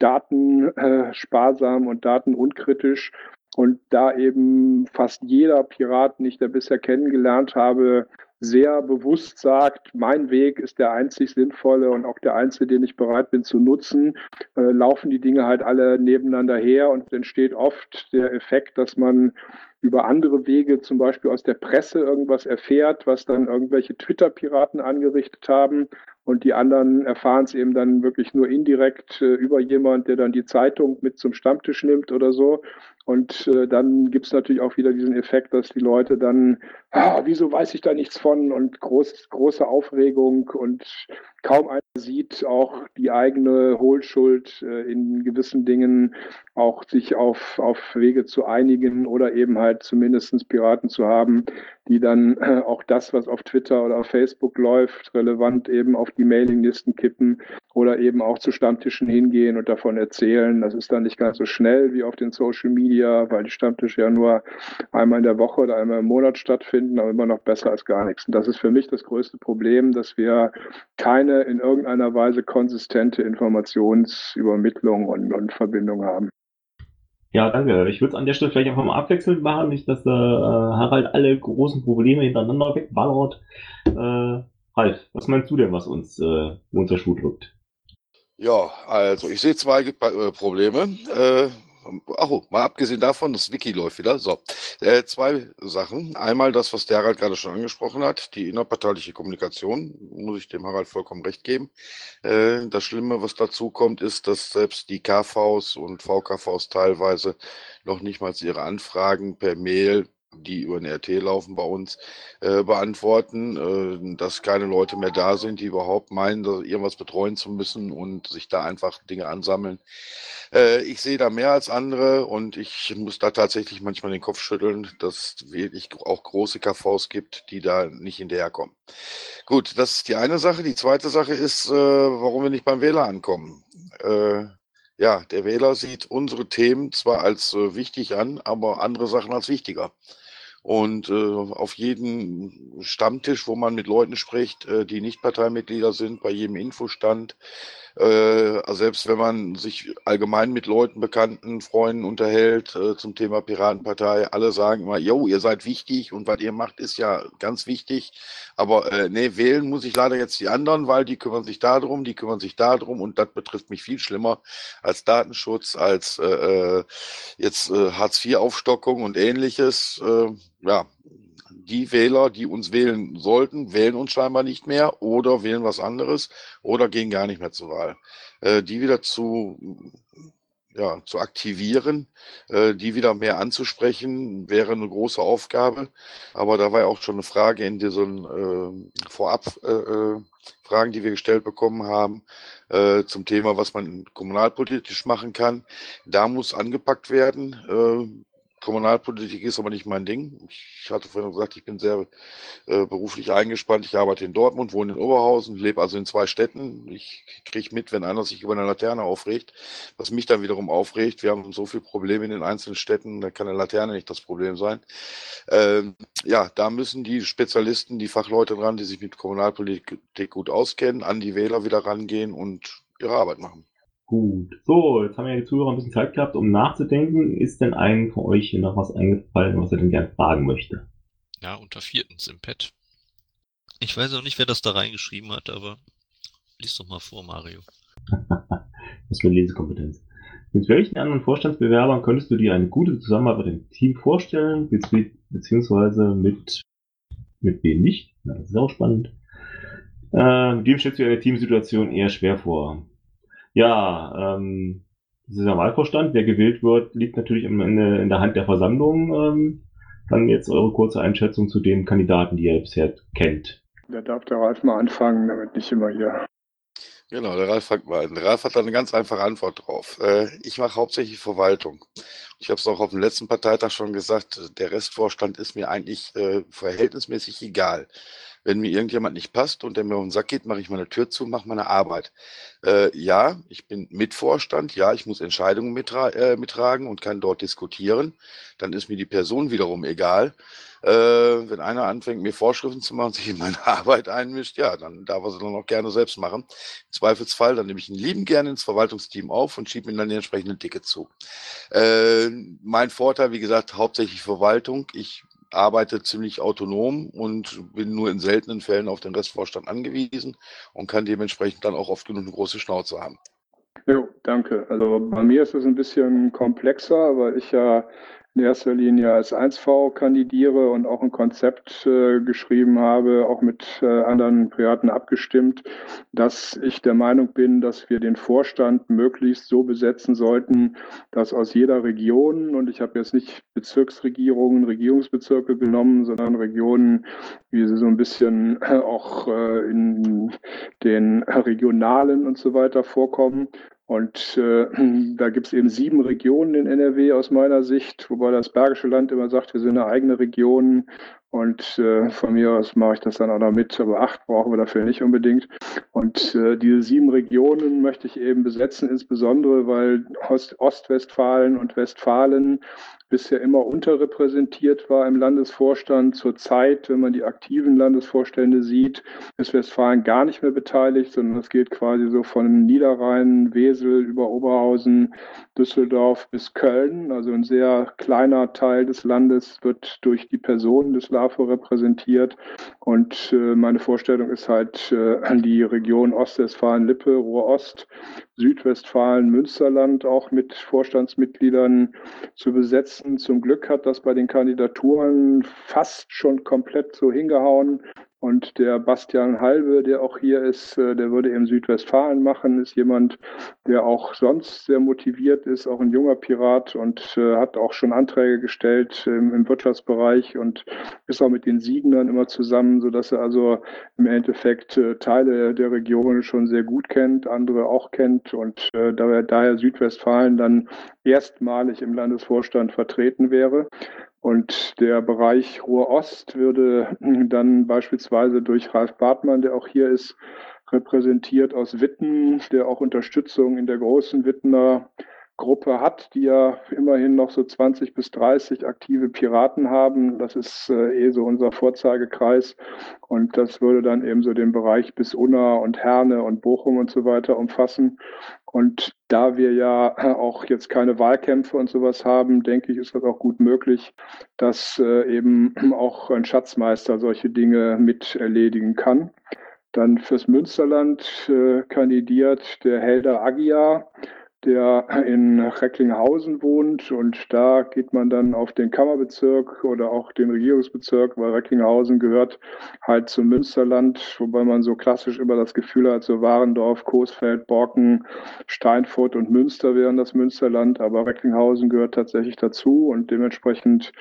datensparsam äh, und datenunkritisch. Und da eben fast jeder Pirat, den ich da bisher kennengelernt habe, sehr bewusst sagt, mein Weg ist der einzig sinnvolle und auch der einzige, den ich bereit bin zu nutzen, äh, laufen die Dinge halt alle nebeneinander her und entsteht oft der Effekt, dass man über andere Wege, zum Beispiel aus der Presse, irgendwas erfährt, was dann irgendwelche Twitter-Piraten angerichtet haben. Und die anderen erfahren es eben dann wirklich nur indirekt äh, über jemand, der dann die Zeitung mit zum Stammtisch nimmt oder so. Und äh, dann gibt es natürlich auch wieder diesen Effekt, dass die Leute dann, ah, wieso weiß ich da nichts von und groß, große Aufregung und kaum einer sieht auch die eigene Hohlschuld äh, in gewissen Dingen, auch sich auf, auf Wege zu einigen oder eben halt zumindestens Piraten zu haben, die dann äh, auch das, was auf Twitter oder auf Facebook läuft, relevant eben auf die Mailinglisten kippen oder eben auch zu Stammtischen hingehen und davon erzählen. Das ist dann nicht ganz so schnell wie auf den Social Media, weil die Stammtische ja nur einmal in der Woche oder einmal im Monat stattfinden, aber immer noch besser als gar nichts. Und das ist für mich das größte Problem, dass wir keine in irgendeiner Weise konsistente Informationsübermittlung und, und Verbindung haben. Ja, danke. Ich würde es an der Stelle vielleicht einfach mal abwechselnd machen, nicht, dass äh, Harald alle großen Probleme hintereinander wegballert. Äh, Ralf, was meinst du denn, was uns äh, unser Schuh drückt? Ja, also ich sehe zwei äh, Probleme. Äh, Ach, mal abgesehen davon, das Wiki läuft wieder. So, äh, zwei Sachen. Einmal das, was der Harald gerade schon angesprochen hat, die innerparteiliche Kommunikation, muss ich dem Harald vollkommen recht geben. Äh, das Schlimme, was dazu kommt, ist, dass selbst die KVs und VKVs teilweise noch nicht mal ihre Anfragen per Mail die über den RT laufen bei uns, äh, beantworten, äh, dass keine Leute mehr da sind, die überhaupt meinen, irgendwas betreuen zu müssen und sich da einfach Dinge ansammeln. Äh, ich sehe da mehr als andere und ich muss da tatsächlich manchmal den Kopf schütteln, dass es wirklich auch große KVs gibt, die da nicht hinterherkommen. Gut, das ist die eine Sache. Die zweite Sache ist, äh, warum wir nicht beim Wähler ankommen. Äh, ja, der Wähler sieht unsere Themen zwar als äh, wichtig an, aber andere Sachen als wichtiger. Und äh, auf jedem Stammtisch, wo man mit Leuten spricht, äh, die nicht Parteimitglieder sind, bei jedem Infostand, äh, also selbst wenn man sich allgemein mit Leuten, Bekannten, Freunden unterhält äh, zum Thema Piratenpartei, alle sagen immer, jo, ihr seid wichtig und was ihr macht, ist ja ganz wichtig. Aber äh, nee, wählen muss ich leider jetzt die anderen, weil die kümmern sich darum, die kümmern sich darum und das betrifft mich viel schlimmer als Datenschutz, als äh, äh jetzt äh, Hartz-IV-Aufstockung und ähnliches. Äh, ja, die Wähler, die uns wählen sollten, wählen uns scheinbar nicht mehr oder wählen was anderes oder gehen gar nicht mehr zur Wahl. Äh, die wieder zu, ja, zu aktivieren, äh, die wieder mehr anzusprechen, wäre eine große Aufgabe. Aber da war ja auch schon eine Frage in diesen äh, Vorab-Fragen, äh, äh, die wir gestellt bekommen haben, äh, zum Thema, was man kommunalpolitisch machen kann. Da muss angepackt werden Kommunalpolitik ist aber nicht mein Ding. Ich hatte vorhin gesagt, ich bin sehr äh, beruflich eingespannt. Ich arbeite in Dortmund, wohne in Oberhausen, lebe also in zwei Städten. Ich kriege mit, wenn einer sich über eine Laterne aufregt, was mich dann wiederum aufregt. Wir haben so viele Probleme in den einzelnen Städten, da kann eine Laterne nicht das Problem sein. Ähm, ja, da müssen die Spezialisten, die Fachleute dran, die sich mit Kommunalpolitik gut auskennen, an die Wähler wieder rangehen und ihre Arbeit machen. Gut. So, jetzt haben ja die Zuhörer ein bisschen Zeit gehabt, um nachzudenken. Ist denn einem von euch hier noch was eingefallen, was er denn gerne fragen möchte? Ja, unter viertens im Pad. Ich weiß auch nicht, wer das da reingeschrieben hat, aber lies doch mal vor, Mario. das für Lesekompetenz. Mit welchen anderen Vorstandsbewerbern könntest du dir eine gute Zusammenarbeit im Team vorstellen, beziehungsweise mit, mit wem nicht? Ja, das ist auch spannend. Äh, dem stellst du eine Teamsituation eher schwer vor. Ja, ähm, dieser Wahlvorstand, wer gewählt wird, liegt natürlich am Ende in der Hand der Versammlung. Ähm, dann jetzt eure kurze Einschätzung zu den Kandidaten, die ihr bisher kennt. Da darf der Ralf mal anfangen, damit nicht immer hier. Genau, der Ralf fängt mal an. Der Ralf hat da eine ganz einfache Antwort drauf. Äh, ich mache hauptsächlich Verwaltung. Ich habe es auch auf dem letzten Parteitag schon gesagt, der Restvorstand ist mir eigentlich äh, verhältnismäßig egal. Wenn mir irgendjemand nicht passt und der mir auf den Sack geht, mache ich meine Tür zu, mache meine Arbeit. Äh, ja, ich bin Mitvorstand, ja, ich muss Entscheidungen mitra äh, mittragen und kann dort diskutieren. Dann ist mir die Person wiederum egal. Äh, wenn einer anfängt, mir Vorschriften zu machen, sich in meine Arbeit einmischt, ja, dann darf er sie dann auch gerne selbst machen. Im Zweifelsfall, dann nehme ich ihn lieben gerne ins Verwaltungsteam auf und schiebe ihm dann die entsprechenden Tickets zu. Äh, mein Vorteil, wie gesagt, hauptsächlich Verwaltung. Ich arbeite ziemlich autonom und bin nur in seltenen Fällen auf den Restvorstand angewiesen und kann dementsprechend dann auch oft genug eine große Schnauze haben. Jo, danke. Also bei mir ist es ein bisschen komplexer, weil ich ja in erster Linie als 1V kandidiere und auch ein Konzept äh, geschrieben habe, auch mit äh, anderen Piraten abgestimmt, dass ich der Meinung bin, dass wir den Vorstand möglichst so besetzen sollten, dass aus jeder Region, und ich habe jetzt nicht Bezirksregierungen, Regierungsbezirke genommen, sondern Regionen, wie sie so ein bisschen auch äh, in den regionalen und so weiter vorkommen, und äh, da gibt es eben sieben Regionen in NRW aus meiner Sicht, wobei das Bergische Land immer sagt, wir sind eine eigene Region. Und äh, von mir aus mache ich das dann auch noch mit, aber acht brauchen wir dafür nicht unbedingt. Und äh, diese sieben Regionen möchte ich eben besetzen, insbesondere weil Ost Ostwestfalen und Westfalen bisher immer unterrepräsentiert war im Landesvorstand. Zurzeit, wenn man die aktiven Landesvorstände sieht, ist Westfalen gar nicht mehr beteiligt, sondern es geht quasi so von Niederrhein, Wesel über Oberhausen, Düsseldorf bis Köln. Also ein sehr kleiner Teil des Landes wird durch die Personen des LAFO repräsentiert. Und äh, meine Vorstellung ist halt äh, die Region Ostwestfalen-Lippe, Ruhr-Ost, Südwestfalen, Münsterland auch mit Vorstandsmitgliedern zu besetzen. Zum Glück hat das bei den Kandidaturen fast schon komplett so hingehauen. Und der Bastian Halbe, der auch hier ist, äh, der würde eben Südwestfalen machen, ist jemand, der auch sonst sehr motiviert ist, auch ein junger Pirat und äh, hat auch schon Anträge gestellt im, Wirtschaftsbereich und ist auch mit den Siegnern immer zusammen, sodass er also im Endeffekt äh, Teile der Region schon sehr gut kennt, andere auch kennt und daher Südwestfalen dann erstmalig im Landesvorstand vertreten wäre. Und der Bereich Ruhr-Ost würde dann beispielsweise durch Ralf Bartmann, der auch hier ist, repräsentiert aus Witten, der auch Unterstützung in der großen Wittener Gruppe hat, die ja immerhin noch so 20 bis 30 aktive Piraten haben. Das ist äh, eh so unser Vorzeigekreis. Und das würde dann eben so den Bereich bis Unna und Herne und Bochum und so weiter umfassen. Und da wir ja auch jetzt keine Wahlkämpfe und sowas haben, denke ich, ist das auch gut möglich, dass äh, eben auch ein Schatzmeister solche Dinge mit erledigen kann. Dann fürs Münsterland äh, kandidiert der Helder Agia der in Recklinghausen wohnt und da geht man dann auf den Kammerbezirk oder auch den Regierungsbezirk, weil Recklinghausen gehört halt zum Münsterland, wobei man so klassisch immer das Gefühl hat, so Warendorf, Coesfeld, Borken, Steinfurt und Münster wären das Münsterland, aber Recklinghausen gehört tatsächlich dazu und dementsprechend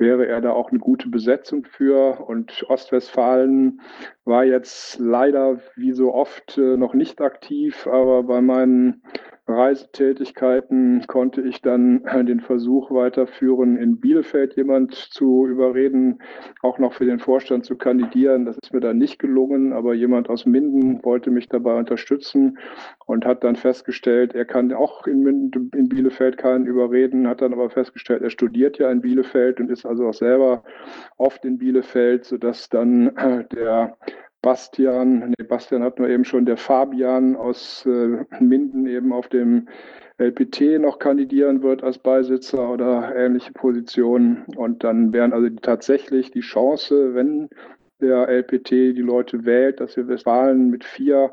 wäre er da auch eine gute Besetzung für. Und Ostwestfalen war jetzt leider wie so oft äh, noch nicht aktiv, aber bei meinen Reisetätigkeiten konnte ich dann den Versuch weiterführen, in Bielefeld jemand zu überreden, auch noch für den Vorstand zu kandidieren. Das ist mir dann nicht gelungen, aber jemand aus Minden wollte mich dabei unterstützen und hat dann festgestellt, er kann auch in, in Bielefeld keinen überreden, hat dann aber festgestellt, er studiert ja in Bielefeld und ist also auch selber oft in Bielefeld, sodass dann der Bastian, nee, Bastian hat nur eben schon, der Fabian aus äh, Minden eben auf dem LPT noch kandidieren wird als Beisitzer oder ähnliche Positionen. Und dann wären also tatsächlich die Chance, wenn der LPT die Leute wählt, dass wir Westfalen mit vier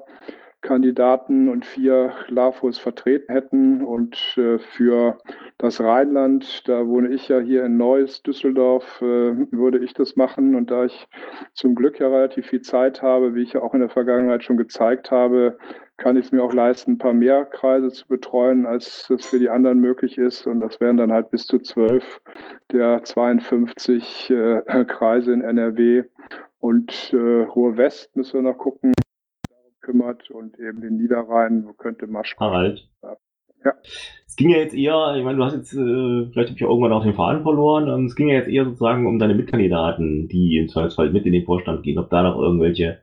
Kandidaten und vier LAFOs vertreten hätten. Und äh, für das Rheinland, da wohne ich ja hier in Neuss, Düsseldorf, äh, würde ich das machen. Und da ich zum Glück ja relativ viel Zeit habe, wie ich ja auch in der Vergangenheit schon gezeigt habe, kann ich es mir auch leisten, ein paar mehr Kreise zu betreuen, als es für die anderen möglich ist. Und das wären dann halt bis zu zwölf der 52 äh, Kreise in NRW. Und äh, Ruhr West müssen wir noch gucken, kümmert und eben den Niederrhein, wo könnte Masch. Harald. Ja. Es ging ja jetzt eher, ich meine, du hast jetzt, äh, vielleicht habe ich ja irgendwann auch den Faden verloren, ähm, es ging ja jetzt eher sozusagen um deine Mitkandidaten, die im Zweifelsfall mit in den Vorstand gehen, ob da noch irgendwelche,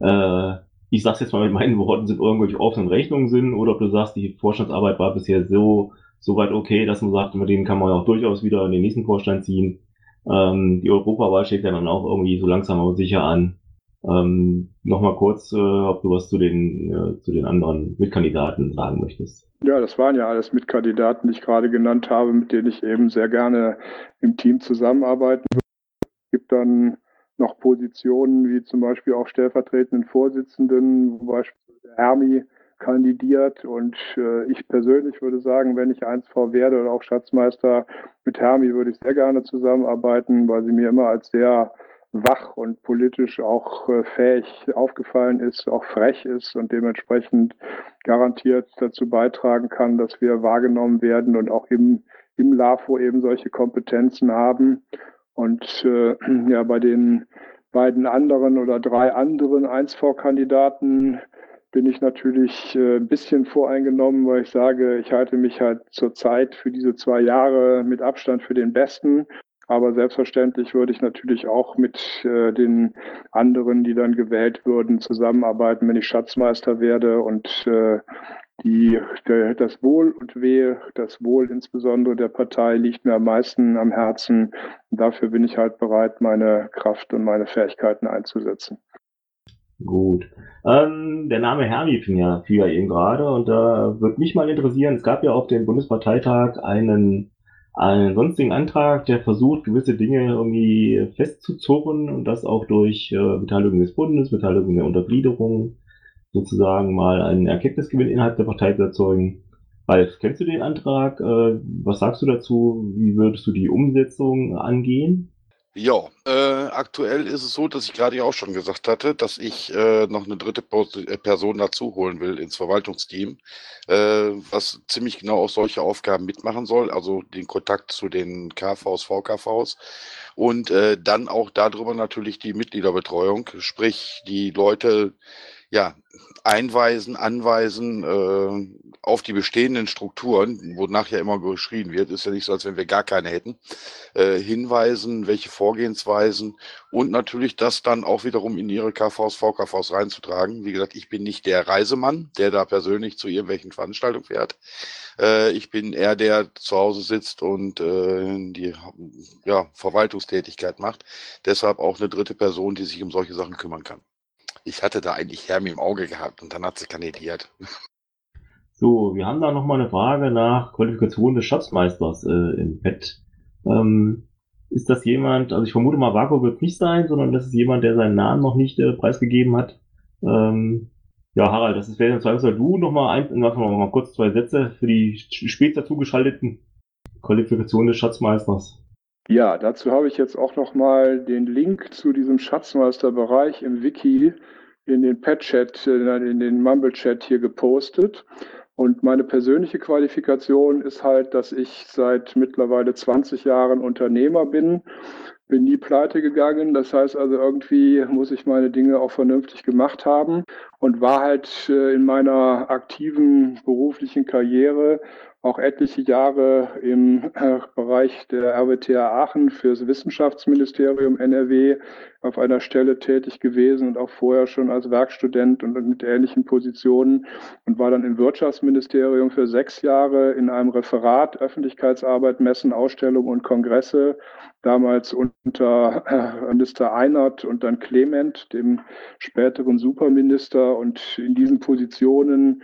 äh, ich sag's jetzt mal mit meinen Worten, sind irgendwelche offenen Rechnungen sind, oder ob du sagst, die Vorstandsarbeit war bisher so, so weit okay, dass man sagt, mit denen kann man auch durchaus wieder in den nächsten Vorstand ziehen. Ähm, die Europawahl steht ja dann auch irgendwie so langsam aber sicher an. Ähm, Nochmal kurz, äh, ob du was zu den, äh, zu den anderen Mitkandidaten sagen möchtest. Ja, das waren ja alles Mitkandidaten, die ich gerade genannt habe, mit denen ich eben sehr gerne im Team zusammenarbeiten würde. Es gibt dann noch Positionen wie zum Beispiel auch stellvertretenden Vorsitzenden, wo beispielsweise Hermi kandidiert. Und äh, ich persönlich würde sagen, wenn ich eins vor werde oder auch Schatzmeister mit Hermi, würde ich sehr gerne zusammenarbeiten, weil sie mir immer als sehr wach und politisch auch äh, fähig aufgefallen ist, auch frech ist und dementsprechend garantiert dazu beitragen kann, dass wir wahrgenommen werden und auch im, im LAFO eben solche Kompetenzen haben. Und äh, ja, bei den beiden anderen oder drei anderen 1V-Kandidaten bin ich natürlich äh, ein bisschen voreingenommen, weil ich sage, ich halte mich halt zurzeit für diese zwei Jahre mit Abstand für den Besten. Aber selbstverständlich würde ich natürlich auch mit äh, den anderen, die dann gewählt würden, zusammenarbeiten, wenn ich Schatzmeister werde und äh, die, der, das Wohl und Wehe, das Wohl insbesondere der Partei liegt mir am meisten am Herzen. Und dafür bin ich halt bereit, meine Kraft und meine Fähigkeiten einzusetzen. Gut. Ähm, der Name Hermi fing ja, fiel ja eben gerade und da äh, würde mich mal interessieren, es gab ja auf dem Bundesparteitag einen einen sonstigen Antrag, der versucht, gewisse Dinge irgendwie festzuzurren und das auch durch äh, Beteiligung des Bundes, Beteiligung der Untergliederung sozusagen mal einen Erkenntnisgewinn innerhalb der Partei zu erzeugen. Ralf, kennst du den Antrag? Äh, was sagst du dazu? Wie würdest du die Umsetzung angehen? Ja, äh, aktuell ist es so, dass ich gerade ja auch schon gesagt hatte, dass ich äh, noch eine dritte äh, Person dazu holen will ins Verwaltungsteam, äh, was ziemlich genau auch solche Aufgaben mitmachen soll, also den Kontakt zu den KVs, VKVs und äh, dann auch darüber natürlich die Mitgliederbetreuung, sprich die Leute ja, einweisen, anweisen äh, auf die bestehenden Strukturen, wonach ja immer geschrien wird, ist ja nicht so, als wenn wir gar keine hätten, äh, hinweisen, welche Vorgehensweisen und natürlich das dann auch wiederum in ihre KVs, VKVs reinzutragen. Wie gesagt, ich bin nicht der Reisemann, der da persönlich zu irgendwelchen Veranstaltungen fährt. Äh, ich bin eher der zu Hause sitzt und äh, die ja, Verwaltungstätigkeit macht. Deshalb auch eine dritte Person, die sich um solche Sachen kümmern kann. Ich hatte da eigentlich Hermi im Auge gehabt und dann hat sie kandidiert. So, wir haben da nochmal eine Frage nach Qualifikation des Schatzmeisters äh, im Pad. Ähm, ist das jemand, also ich vermute mal, Vaku wird nicht sein, sondern das ist jemand, der seinen Namen noch nicht äh, preisgegeben hat. Ähm, ja, Harald, das wäre im Zweifelsfall du nochmal ein, noch mal kurz zwei Sätze für die später zugeschalteten Qualifikation des Schatzmeisters. Ja, dazu habe ich jetzt auch nochmal den Link zu diesem Schatzmeisterbereich im Wiki in den Pet-Chat, äh, in den Mumble-Chat hier gepostet. Und meine persönliche Qualifikation ist halt, dass ich seit mittlerweile 20 Jahren Unternehmer bin, bin nie pleite gegangen. Das heißt also, irgendwie muss ich meine Dinge auch vernünftig gemacht haben und war halt äh, in meiner aktiven beruflichen Karriere auch etliche Jahre im äh, Bereich der RWTH Aachen fürs Wissenschaftsministerium NRW auf einer Stelle tätig gewesen und auch vorher schon als Werkstudent und mit ähnlichen Positionen und war dann im Wirtschaftsministerium für sechs Jahre in einem Referat Öffentlichkeitsarbeit, Messen, Ausstellungen und Kongresse, damals unter äh, Minister Einert und dann Clement, dem späteren Superminister. Und in diesen Positionen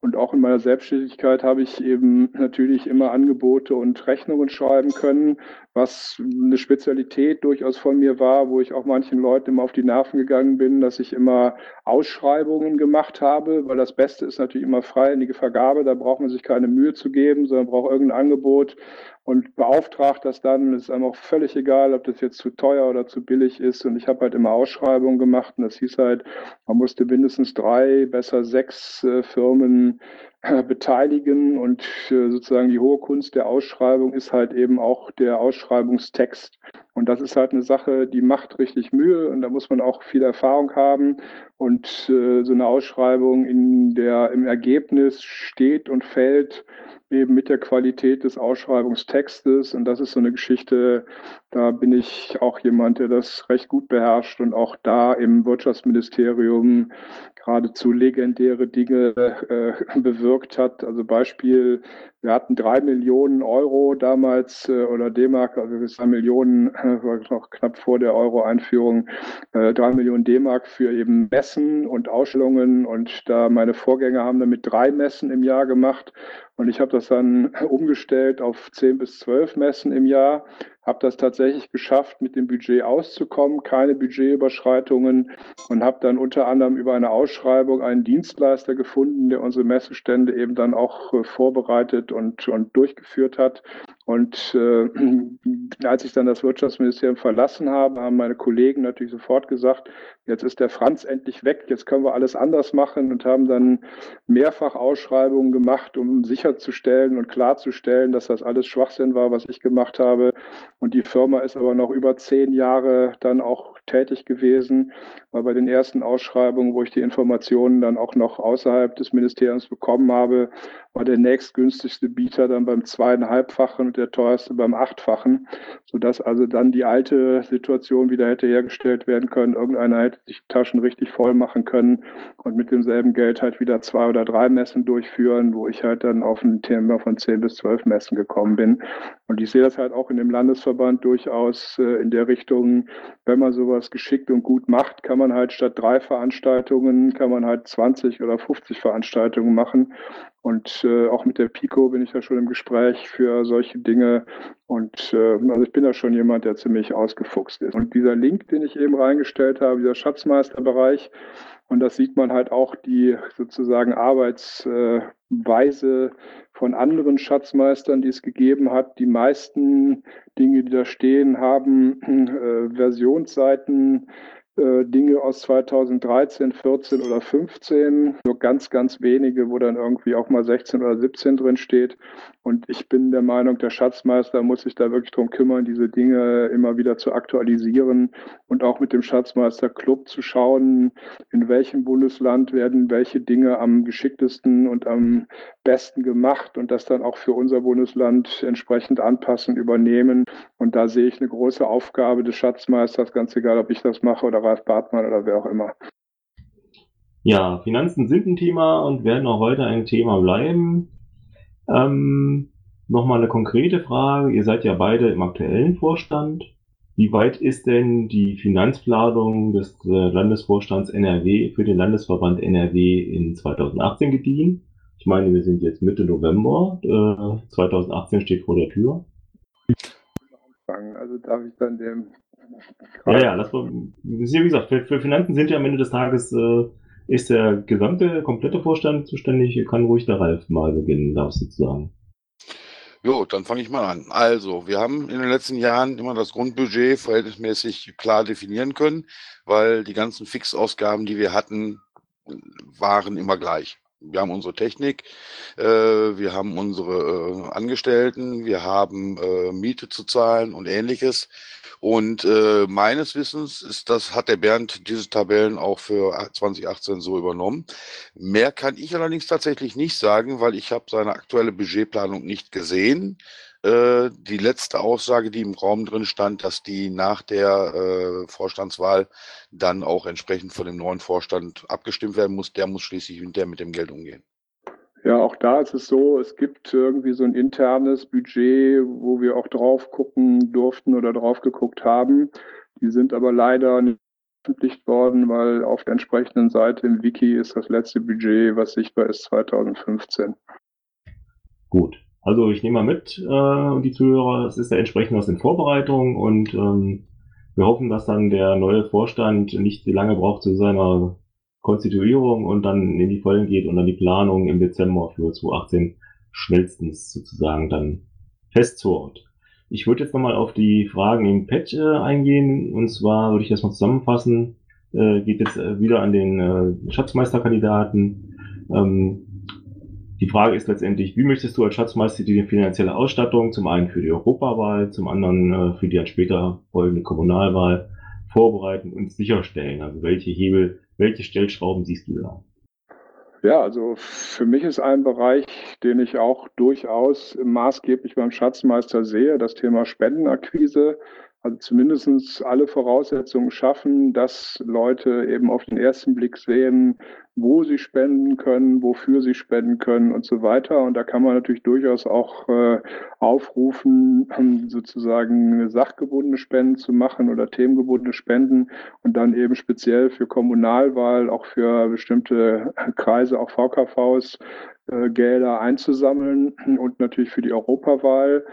und auch in meiner Selbstständigkeit habe ich eben natürlich immer Angebote und Rechnungen schreiben können, was eine Spezialität durchaus von mir war, wo ich auch manchen Leuten immer auf die Nerven gegangen bin, dass ich immer Ausschreibungen gemacht habe, weil das Beste ist natürlich immer freihändige Vergabe, da braucht man sich keine Mühe zu geben, sondern braucht irgendein Angebot und beauftragt das dann. Es ist einem auch völlig egal, ob das jetzt zu teuer oder zu billig ist. Und ich habe halt immer Ausschreibungen gemacht und das hieß halt, man musste mindestens drei, besser sechs äh, Firmen beteiligen und äh, sozusagen die hohe Kunst der Ausschreibung ist halt eben auch der Ausschreibungstext. Und das ist halt eine Sache, die macht richtig Mühe und da muss man auch viel Erfahrung haben. Und äh, so eine Ausschreibung in der, im Ergebnis steht und fällt eben mit der Qualität des Ausschreibungstextes. Und das ist so eine Geschichte, da bin ich auch jemand, der das recht gut beherrscht und auch da im Wirtschaftsministerium geradezu legendäre Dinge äh, bewirkt hat. Also Beispiel, wir hatten drei Millionen Euro damals äh, oder D-Mark, also das waren Millionen, äh, war noch knapp vor der Euro-Einführung, äh, drei Millionen D-Mark für eben Messen und Ausstellungen. Und da meine Vorgänger haben damit drei Messen im Jahr gemacht. Und ich habe das dann umgestellt auf zehn bis zwölf Messen im Jahr habe das tatsächlich geschafft, mit dem Budget auszukommen, keine Budgetüberschreitungen und habe dann unter anderem über eine Ausschreibung einen Dienstleister gefunden, der unsere Messestände eben dann auch äh, vorbereitet und, und durchgeführt hat. Und äh, als ich dann das Wirtschaftsministerium verlassen habe, haben meine Kollegen natürlich sofort gesagt, jetzt ist der Franz endlich weg, jetzt können wir alles anders machen und haben dann mehrfach Ausschreibungen gemacht, um sicherzustellen und klarzustellen, dass das alles Schwachsinn war, was ich gemacht habe. Und die Firma ist aber noch über zehn Jahre dann auch tätig gewesen, weil bei den ersten Ausschreibungen, wo ich die Informationen dann auch noch außerhalb des Ministeriums bekommen habe, war der nächstgünstigste Bieter dann beim zweieinhalbfachen und der teuerste beim achtfachen, sodass also dann die alte Situation wieder hätte hergestellt werden können. Irgendeiner hätte sich Taschen richtig voll machen können und mit demselben Geld halt wieder zwei oder drei Messen durchführen, wo ich halt dann auf ein Thema von zehn bis zwölf Messen gekommen bin. Und ich sehe das halt auch in dem Landesverband durchaus äh, in der Richtung, wenn man sowas geschickt und gut macht, kann man halt statt drei Veranstaltungen, kann man halt 20 oder 50 Veranstaltungen machen. Und äh, auch mit der Pico bin ich da schon im Gespräch für solche Dinge. Und äh, also ich bin da schon jemand, der ziemlich ausgefuchst ist. Und dieser Link, den ich eben reingestellt habe, dieser Schatzmeisterbereich, und das sieht man halt auch die sozusagen Arbeits, äh, Weise von anderen Schatzmeistern, die es gegeben hat. Die meisten Dinge, die da stehen, haben äh, Versionsseiten, äh, Dinge aus 2013, 14 oder 15. Nur ganz, ganz wenige, wo dann irgendwie auch mal 16 oder 17 drin steht. Und ich bin der Meinung, der Schatzmeister muss sich da wirklich darum kümmern, diese Dinge immer wieder zu aktualisieren und auch mit dem Schatzmeisterclub zu schauen, in welchem Bundesland werden welche Dinge am geschicktesten und am besten gemacht und das dann auch für unser Bundesland entsprechend anpassen, übernehmen. Und da sehe ich eine große Aufgabe des Schatzmeisters, ganz egal, ob ich das mache oder Ralf Bartmann oder wer auch immer. Ja, Finanzen sind ein Thema und werden auch heute ein Thema bleiben. Ähm, Nochmal eine konkrete Frage. Ihr seid ja beide im aktuellen Vorstand. Wie weit ist denn die Finanzplanung des äh, Landesvorstands NRW für den Landesverband NRW in 2018 gediehen? Ich meine, wir sind jetzt Mitte November. Äh, 2018 steht vor der Tür. Also darf ich dann dem. Ja, ja, das war, wie gesagt, für, für Finanzen sind ja am Ende des Tages äh, ist der gesamte, komplette Vorstand zuständig. Kann ruhig der Ralf mal beginnen, darfst du sagen. Jo, dann fange ich mal an. Also, wir haben in den letzten Jahren immer das Grundbudget verhältnismäßig klar definieren können, weil die ganzen Fixausgaben, die wir hatten, waren immer gleich. Wir haben unsere Technik, äh, wir haben unsere äh, Angestellten, wir haben äh, Miete zu zahlen und ähnliches. Und äh, meines Wissens ist das, hat der Bernd diese Tabellen auch für 2018 so übernommen. Mehr kann ich allerdings tatsächlich nicht sagen, weil ich habe seine aktuelle Budgetplanung nicht gesehen. Äh, die letzte Aussage, die im Raum drin stand, dass die nach der äh, Vorstandswahl dann auch entsprechend von dem neuen Vorstand abgestimmt werden muss, der muss schließlich hinterher mit dem Geld umgehen. Ja, auch da ist es so, es gibt irgendwie so ein internes Budget, wo wir auch drauf gucken durften oder drauf geguckt haben. Die sind aber leider nicht veröffentlicht worden, weil auf der entsprechenden Seite im Wiki ist das letzte Budget, was sichtbar ist, 2015. Gut. Also ich nehme mal mit, äh, die Zuhörer, es ist ja entsprechend was in Vorbereitung und ähm, wir hoffen, dass dann der neue Vorstand nicht lange braucht zu seiner Konstituierung und dann in die Vollen geht und dann die Planung im Dezember für 2018 schnellstens sozusagen dann festzurrt. Ich würde jetzt nochmal auf die Fragen im Patch äh, eingehen und zwar würde ich das mal zusammenfassen. Äh, geht jetzt äh, wieder an den äh, Schatzmeisterkandidaten. Ähm, die Frage ist letztendlich, wie möchtest du als Schatzmeister die finanzielle Ausstattung zum einen für die Europawahl, zum anderen äh, für die dann später folgende Kommunalwahl vorbereiten und sicherstellen? Also welche Hebel welche Stellschrauben siehst du da? Ja, also für mich ist ein Bereich, den ich auch durchaus maßgeblich beim Schatzmeister sehe, das Thema Spendenakquise also zumindest alle Voraussetzungen schaffen, dass Leute eben auf den ersten Blick sehen, wo sie spenden können, wofür sie spenden können und so weiter. Und da kann man natürlich durchaus auch äh, aufrufen, sozusagen sachgebundene Spenden zu machen oder themengebundene Spenden und dann eben speziell für Kommunalwahl, auch für bestimmte Kreise, auch VKVs, äh, Gelder einzusammeln und natürlich für die Europawahl.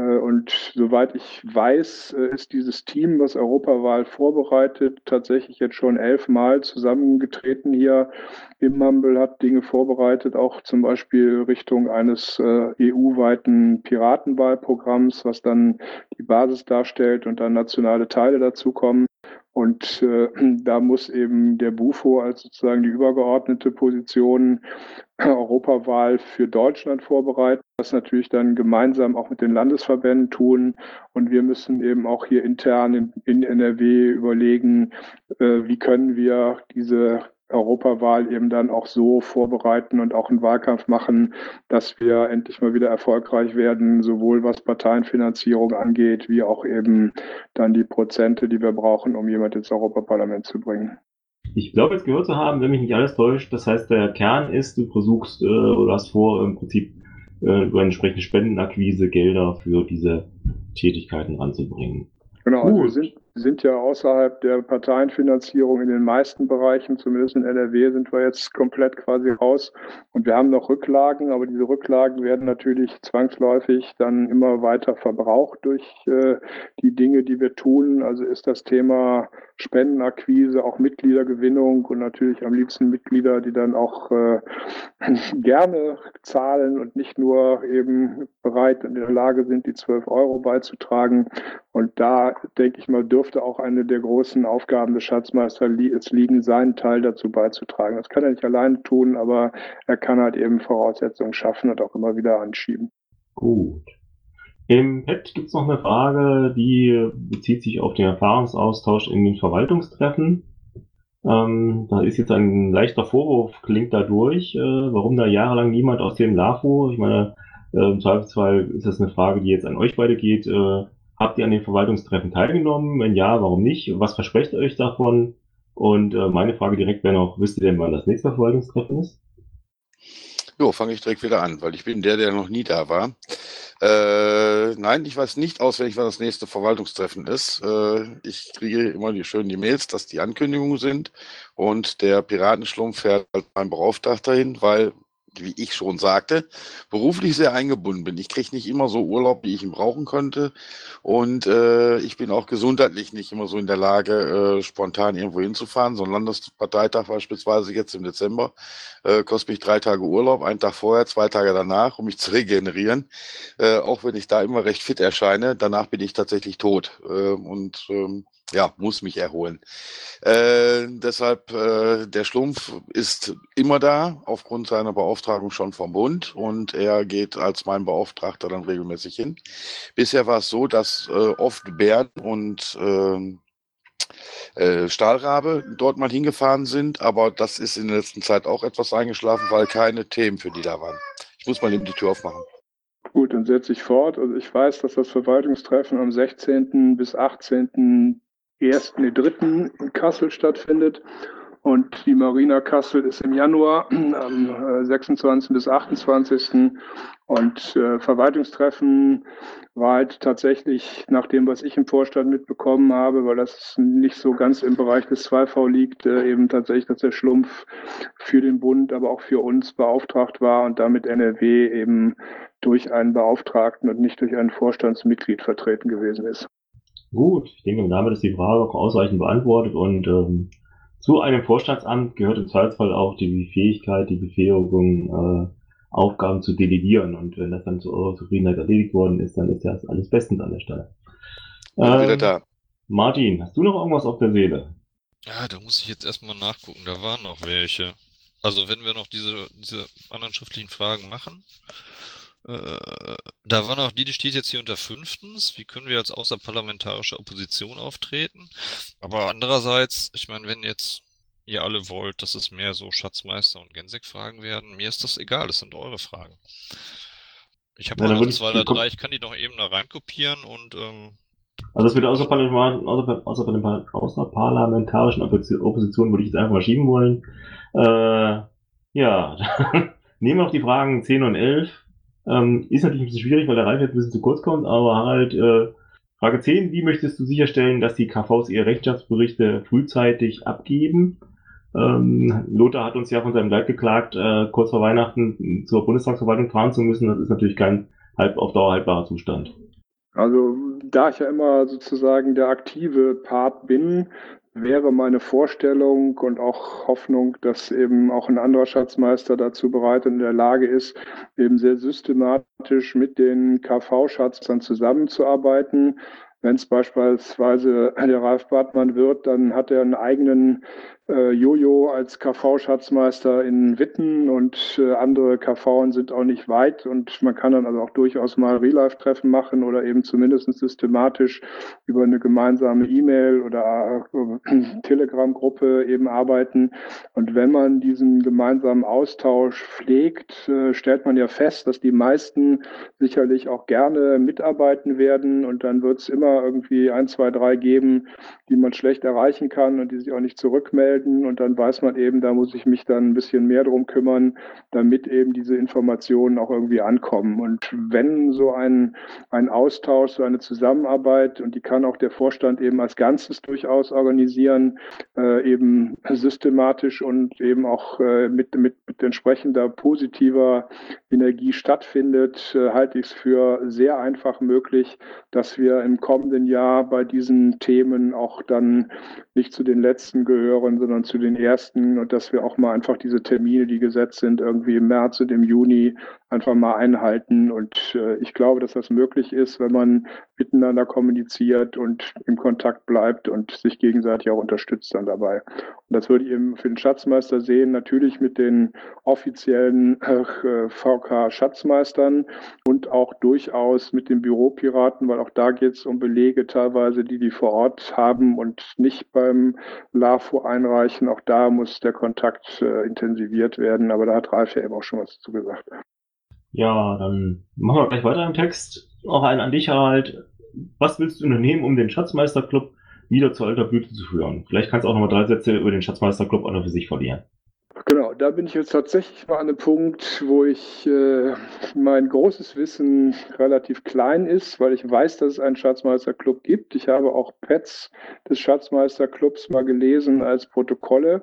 Äh, und soweit ich weiß, äh, ist dieses Team, was Europawahl vorbereitet, tatsächlich jetzt schon elfmal zusammengetreten hier im Mumble, hat Dinge vorbereitet, auch zum Beispiel Richtung eines äh, EU-weiten Piratenwahlprogramms, was dann die Basis darstellt und dann nationale Teile dazukommen. Und äh, da muss eben der Bufo als sozusagen die übergeordnete Position Europawahl für Deutschland vorbereiten, das natürlich dann gemeinsam auch mit den Landesverbänden tun. Und wir müssen eben auch hier intern in, in NRW überlegen, äh, wie können wir diese Europawahl eben dann auch so vorbereiten und auch einen Wahlkampf machen, dass wir endlich mal wieder erfolgreich werden, sowohl was Parteienfinanzierung angeht, wie auch eben dann die Prozente, die wir brauchen, um jemand ins Europaparlament zu bringen. Ich glaube, jetzt gehört zu haben, wenn mich nicht alles täuscht, das heißt, der Kern ist, du versuchst äh, oder hast vor, im Prinzip äh, über entsprechende Spendenakquise Gelder für diese Tätigkeiten ranzubringen. Genau, also wir sind, sind ja außerhalb der Parteienfinanzierung in den meisten Bereichen, zumindest in NRW sind wir jetzt komplett quasi raus. Und wir haben noch Rücklagen, aber diese Rücklagen werden natürlich zwangsläufig dann immer weiter verbraucht durch äh, die Dinge, die wir tun. Also ist das Thema Spendenakquise, auch Mitgliedergewinnung und natürlich am liebsten Mitglieder, die dann auch äh, gerne zahlen und nicht nur eben bereit und in der Lage sind, die 12 Euro beizutragen. Und da, denke ich mal, dürfte auch eine der großen Aufgaben des Schatzmeisters es liegen, seinen Teil dazu beizutragen. Das kann er nicht alleine tun, aber er kann halt eben Voraussetzungen schaffen und auch immer wieder anschieben. Gut. Im Pad gibt es noch eine Frage, die bezieht sich auf den Erfahrungsaustausch in den Verwaltungstreffen. Ähm, da ist jetzt ein leichter Vorwurf, klingt da durch, äh, warum da jahrelang niemand aus dem LAFO, ich meine, äh, im Zweifelsfall ist das eine Frage, die jetzt an euch beide geht, äh, habt ihr an den Verwaltungstreffen teilgenommen? Wenn ja, warum nicht? Was versprecht ihr euch davon? Und äh, meine Frage direkt wäre noch, wisst ihr denn, wann das nächste Verwaltungstreffen ist? Jo, fange ich direkt wieder an, weil ich bin der, der noch nie da war. Äh, nein, ich weiß nicht auswendig, wann das nächste Verwaltungstreffen ist. Äh, ich kriege immer die schönen E-Mails, dass die Ankündigungen sind und der Piratenschlumpf fährt als mein Beauftragter hin, weil wie ich schon sagte, beruflich sehr eingebunden bin. Ich kriege nicht immer so Urlaub, wie ich ihn brauchen könnte. Und äh, ich bin auch gesundheitlich nicht immer so in der Lage, äh, spontan irgendwo hinzufahren. So ein Landesparteitag beispielsweise jetzt im Dezember äh, kostet mich drei Tage Urlaub, einen Tag vorher, zwei Tage danach, um mich zu regenerieren. Äh, auch wenn ich da immer recht fit erscheine, danach bin ich tatsächlich tot. Äh, und ähm, ja, muss mich erholen. Äh, deshalb, äh, der Schlumpf ist immer da, aufgrund seiner Beauftragung schon vom Bund und er geht als mein Beauftragter dann regelmäßig hin. Bisher war es so, dass äh, oft Bären und ähm, äh, Stahlrabe dort mal hingefahren sind, aber das ist in der letzten Zeit auch etwas eingeschlafen, weil keine Themen für die da waren. Ich muss mal eben die Tür aufmachen. Gut, dann setze ich fort. Also ich weiß, dass das Verwaltungstreffen am 16. bis 18 ersten, den dritten in Kassel stattfindet. Und die Marina Kassel ist im Januar am 26. Äh, bis 28. Und äh, Verwaltungstreffen war halt tatsächlich nach dem, was ich im Vorstand mitbekommen habe, weil das nicht so ganz im Bereich des 2V liegt, äh, eben tatsächlich, dass der Schlumpf für den Bund, aber auch für uns beauftragt war und damit NRW eben durch einen Beauftragten und nicht durch ein Vorstandsmitglied vertreten gewesen ist. Gut, ich denke, damit ist die Frage auch ausreichend beantwortet und ähm, zu einem Vorstandsamt gehört im Zweifelsfall auch die Fähigkeit, die Befähigung, äh, Aufgaben zu delegieren. Und wenn das dann zu eurer Zufriedenheit erledigt worden ist, dann ist das alles bestens an der Stelle. Ähm, wieder da. Martin, hast du noch irgendwas auf der Seele? Ja, da muss ich jetzt erstmal nachgucken. Da waren noch welche. Also wenn wir noch diese, diese anderen schriftlichen Fragen machen, äh, da war noch, die, die steht jetzt hier unter fünftens. Wie können wir als außerparlamentarische Opposition auftreten? Aber andererseits, ich meine, wenn jetzt ihr alle wollt, dass es mehr so Schatzmeister und Gensek-Fragen werden, mir ist das egal, das sind eure Fragen. Ich habe ja, noch zwei oder drei, ich kann die noch eben da reinkopieren und ähm, also das mit der außerparlamentarischen Opposition würde ich jetzt einfach mal schieben wollen. Äh, ja, nehmen wir noch die Fragen 10 und 11. Ähm, ist natürlich ein bisschen schwierig, weil der Ralf jetzt ein bisschen zu kurz kommt, aber Harald, äh, Frage 10, wie möchtest du sicherstellen, dass die KVs ihre Rechenschaftsberichte frühzeitig abgeben? Ähm, Lothar hat uns ja von seinem Leid geklagt, äh, kurz vor Weihnachten zur Bundestagsverwaltung fahren zu müssen. Das ist natürlich kein halb auf Dauer haltbarer Zustand. Also da ich ja immer sozusagen der aktive Part bin, wäre meine Vorstellung und auch Hoffnung, dass eben auch ein anderer Schatzmeister dazu bereit und in der Lage ist, eben sehr systematisch mit den KV-Schatzern zusammenzuarbeiten. Wenn es beispielsweise der Ralf Bartmann wird, dann hat er einen eigenen äh, Jojo als KV-Schatzmeister in Witten und äh, andere KV sind auch nicht weit und man kann dann also auch durchaus mal Real-Life-Treffen machen oder eben zumindest systematisch über eine gemeinsame E-Mail oder äh, Telegram-Gruppe eben arbeiten. Und wenn man diesen gemeinsamen Austausch pflegt, äh, stellt man ja fest, dass die meisten sicherlich auch gerne mitarbeiten werden und dann wird es immer irgendwie ein, zwei, drei geben, die man schlecht erreichen kann und die sich auch nicht zurückmelden melden und dann weiß man eben, da muss ich mich dann ein bisschen mehr drum kümmern, damit eben diese Informationen auch irgendwie ankommen. Und wenn so ein, ein Austausch, so eine Zusammenarbeit, und die kann auch der Vorstand eben als Ganzes durchaus organisieren, äh, eben systematisch und eben auch äh, mit, mit, mit entsprechender positiver Energie stattfindet, äh, halte ich es für sehr einfach möglich, dass wir im kommenden Jahr bei diesen Themen auch dann nicht zu den letzten gehören, sondern zu den ersten und dass wir auch mal einfach diese Termine, die gesetzt sind, irgendwie im März und im Juni einfach mal einhalten. Und äh, ich glaube, dass das möglich ist, wenn man miteinander kommuniziert und im Kontakt bleibt und sich gegenseitig auch unterstützt dann dabei. Und das würde ich eben für den Schatzmeister sehen, natürlich mit den offiziellen äh, VK-Schatzmeistern und auch durchaus mit den Büropiraten, weil auch da geht es um Belege teilweise, die die vor Ort haben und nicht beim LAFO einreichen. Auch da muss der Kontakt äh, intensiviert werden, aber da hat Ralf ja eben auch schon was dazu gesagt. Ja, dann machen wir gleich weiter im Text. Auch einen an dich, Harald. Was willst du unternehmen, um den Schatzmeisterclub wieder zu alter Blüte zu führen? Vielleicht kannst du auch noch mal drei Sätze über den Schatzmeisterclub auch noch für sich verlieren. Genau, da bin ich jetzt tatsächlich mal an einem Punkt, wo ich äh, mein großes Wissen relativ klein ist, weil ich weiß, dass es einen Schatzmeisterclub gibt. Ich habe auch Pets des Schatzmeisterclubs mal gelesen als Protokolle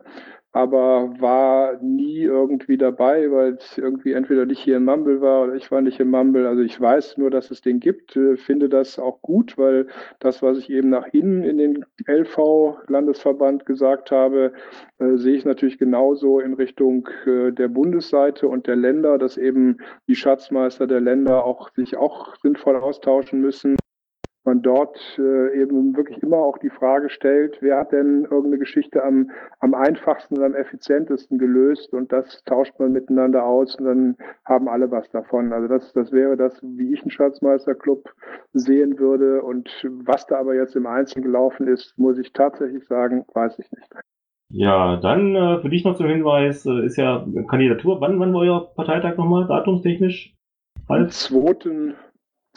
aber war nie irgendwie dabei, weil ich irgendwie entweder nicht hier in Mumble war oder ich war nicht in Mumble. Also ich weiß nur, dass es den gibt, äh, finde das auch gut, weil das, was ich eben nach innen in den LV-Landesverband gesagt habe, äh, sehe ich natürlich genauso in Richtung äh, der Bundesseite und der Länder, dass eben die Schatzmeister der Länder auch sich auch sinnvoll austauschen müssen man dort äh, eben wirklich immer auch die Frage stellt, wer hat denn irgendeine Geschichte am, am einfachsten und am effizientesten gelöst und das tauscht man miteinander aus und dann haben alle was davon. Also das, das wäre das, wie ich einen Schatzmeisterclub sehen würde und was da aber jetzt im Einzelnen gelaufen ist, muss ich tatsächlich sagen, weiß ich nicht. Ja, dann äh, für dich noch zum Hinweis, äh, ist ja Kandidatur. Wann, wann war euer Parteitag nochmal, datumstechnisch? Am 2.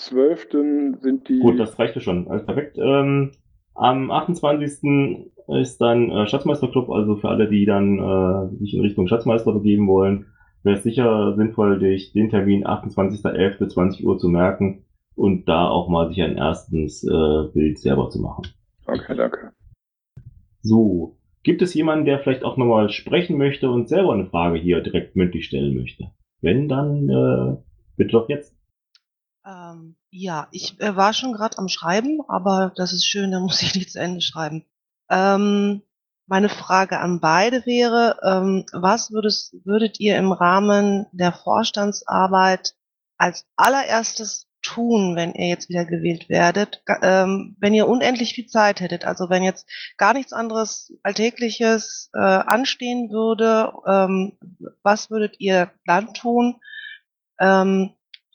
12. sind die. Gut, das reichte schon. Alles perfekt. Ähm, am 28. ist dann äh, Schatzmeisterclub, also für alle, die dann äh, sich in Richtung Schatzmeister begeben wollen, wäre es sicher sinnvoll, dich den Termin 28.11.20 Uhr zu merken und da auch mal sich ein erstes äh, Bild selber zu machen. Okay, danke. So, gibt es jemanden, der vielleicht auch nochmal sprechen möchte und selber eine Frage hier direkt mündlich stellen möchte? Wenn, dann äh, bitte doch jetzt. Ähm, ja, ich äh, war schon gerade am Schreiben, aber das ist schön, da muss ich nicht zu Ende schreiben. Ähm, meine Frage an beide wäre, ähm, was würdest, würdet ihr im Rahmen der Vorstandsarbeit als allererstes tun, wenn ihr jetzt wieder gewählt werdet, ähm, wenn ihr unendlich viel Zeit hättet, also wenn jetzt gar nichts anderes Alltägliches äh, anstehen würde, ähm, was würdet ihr dann tun?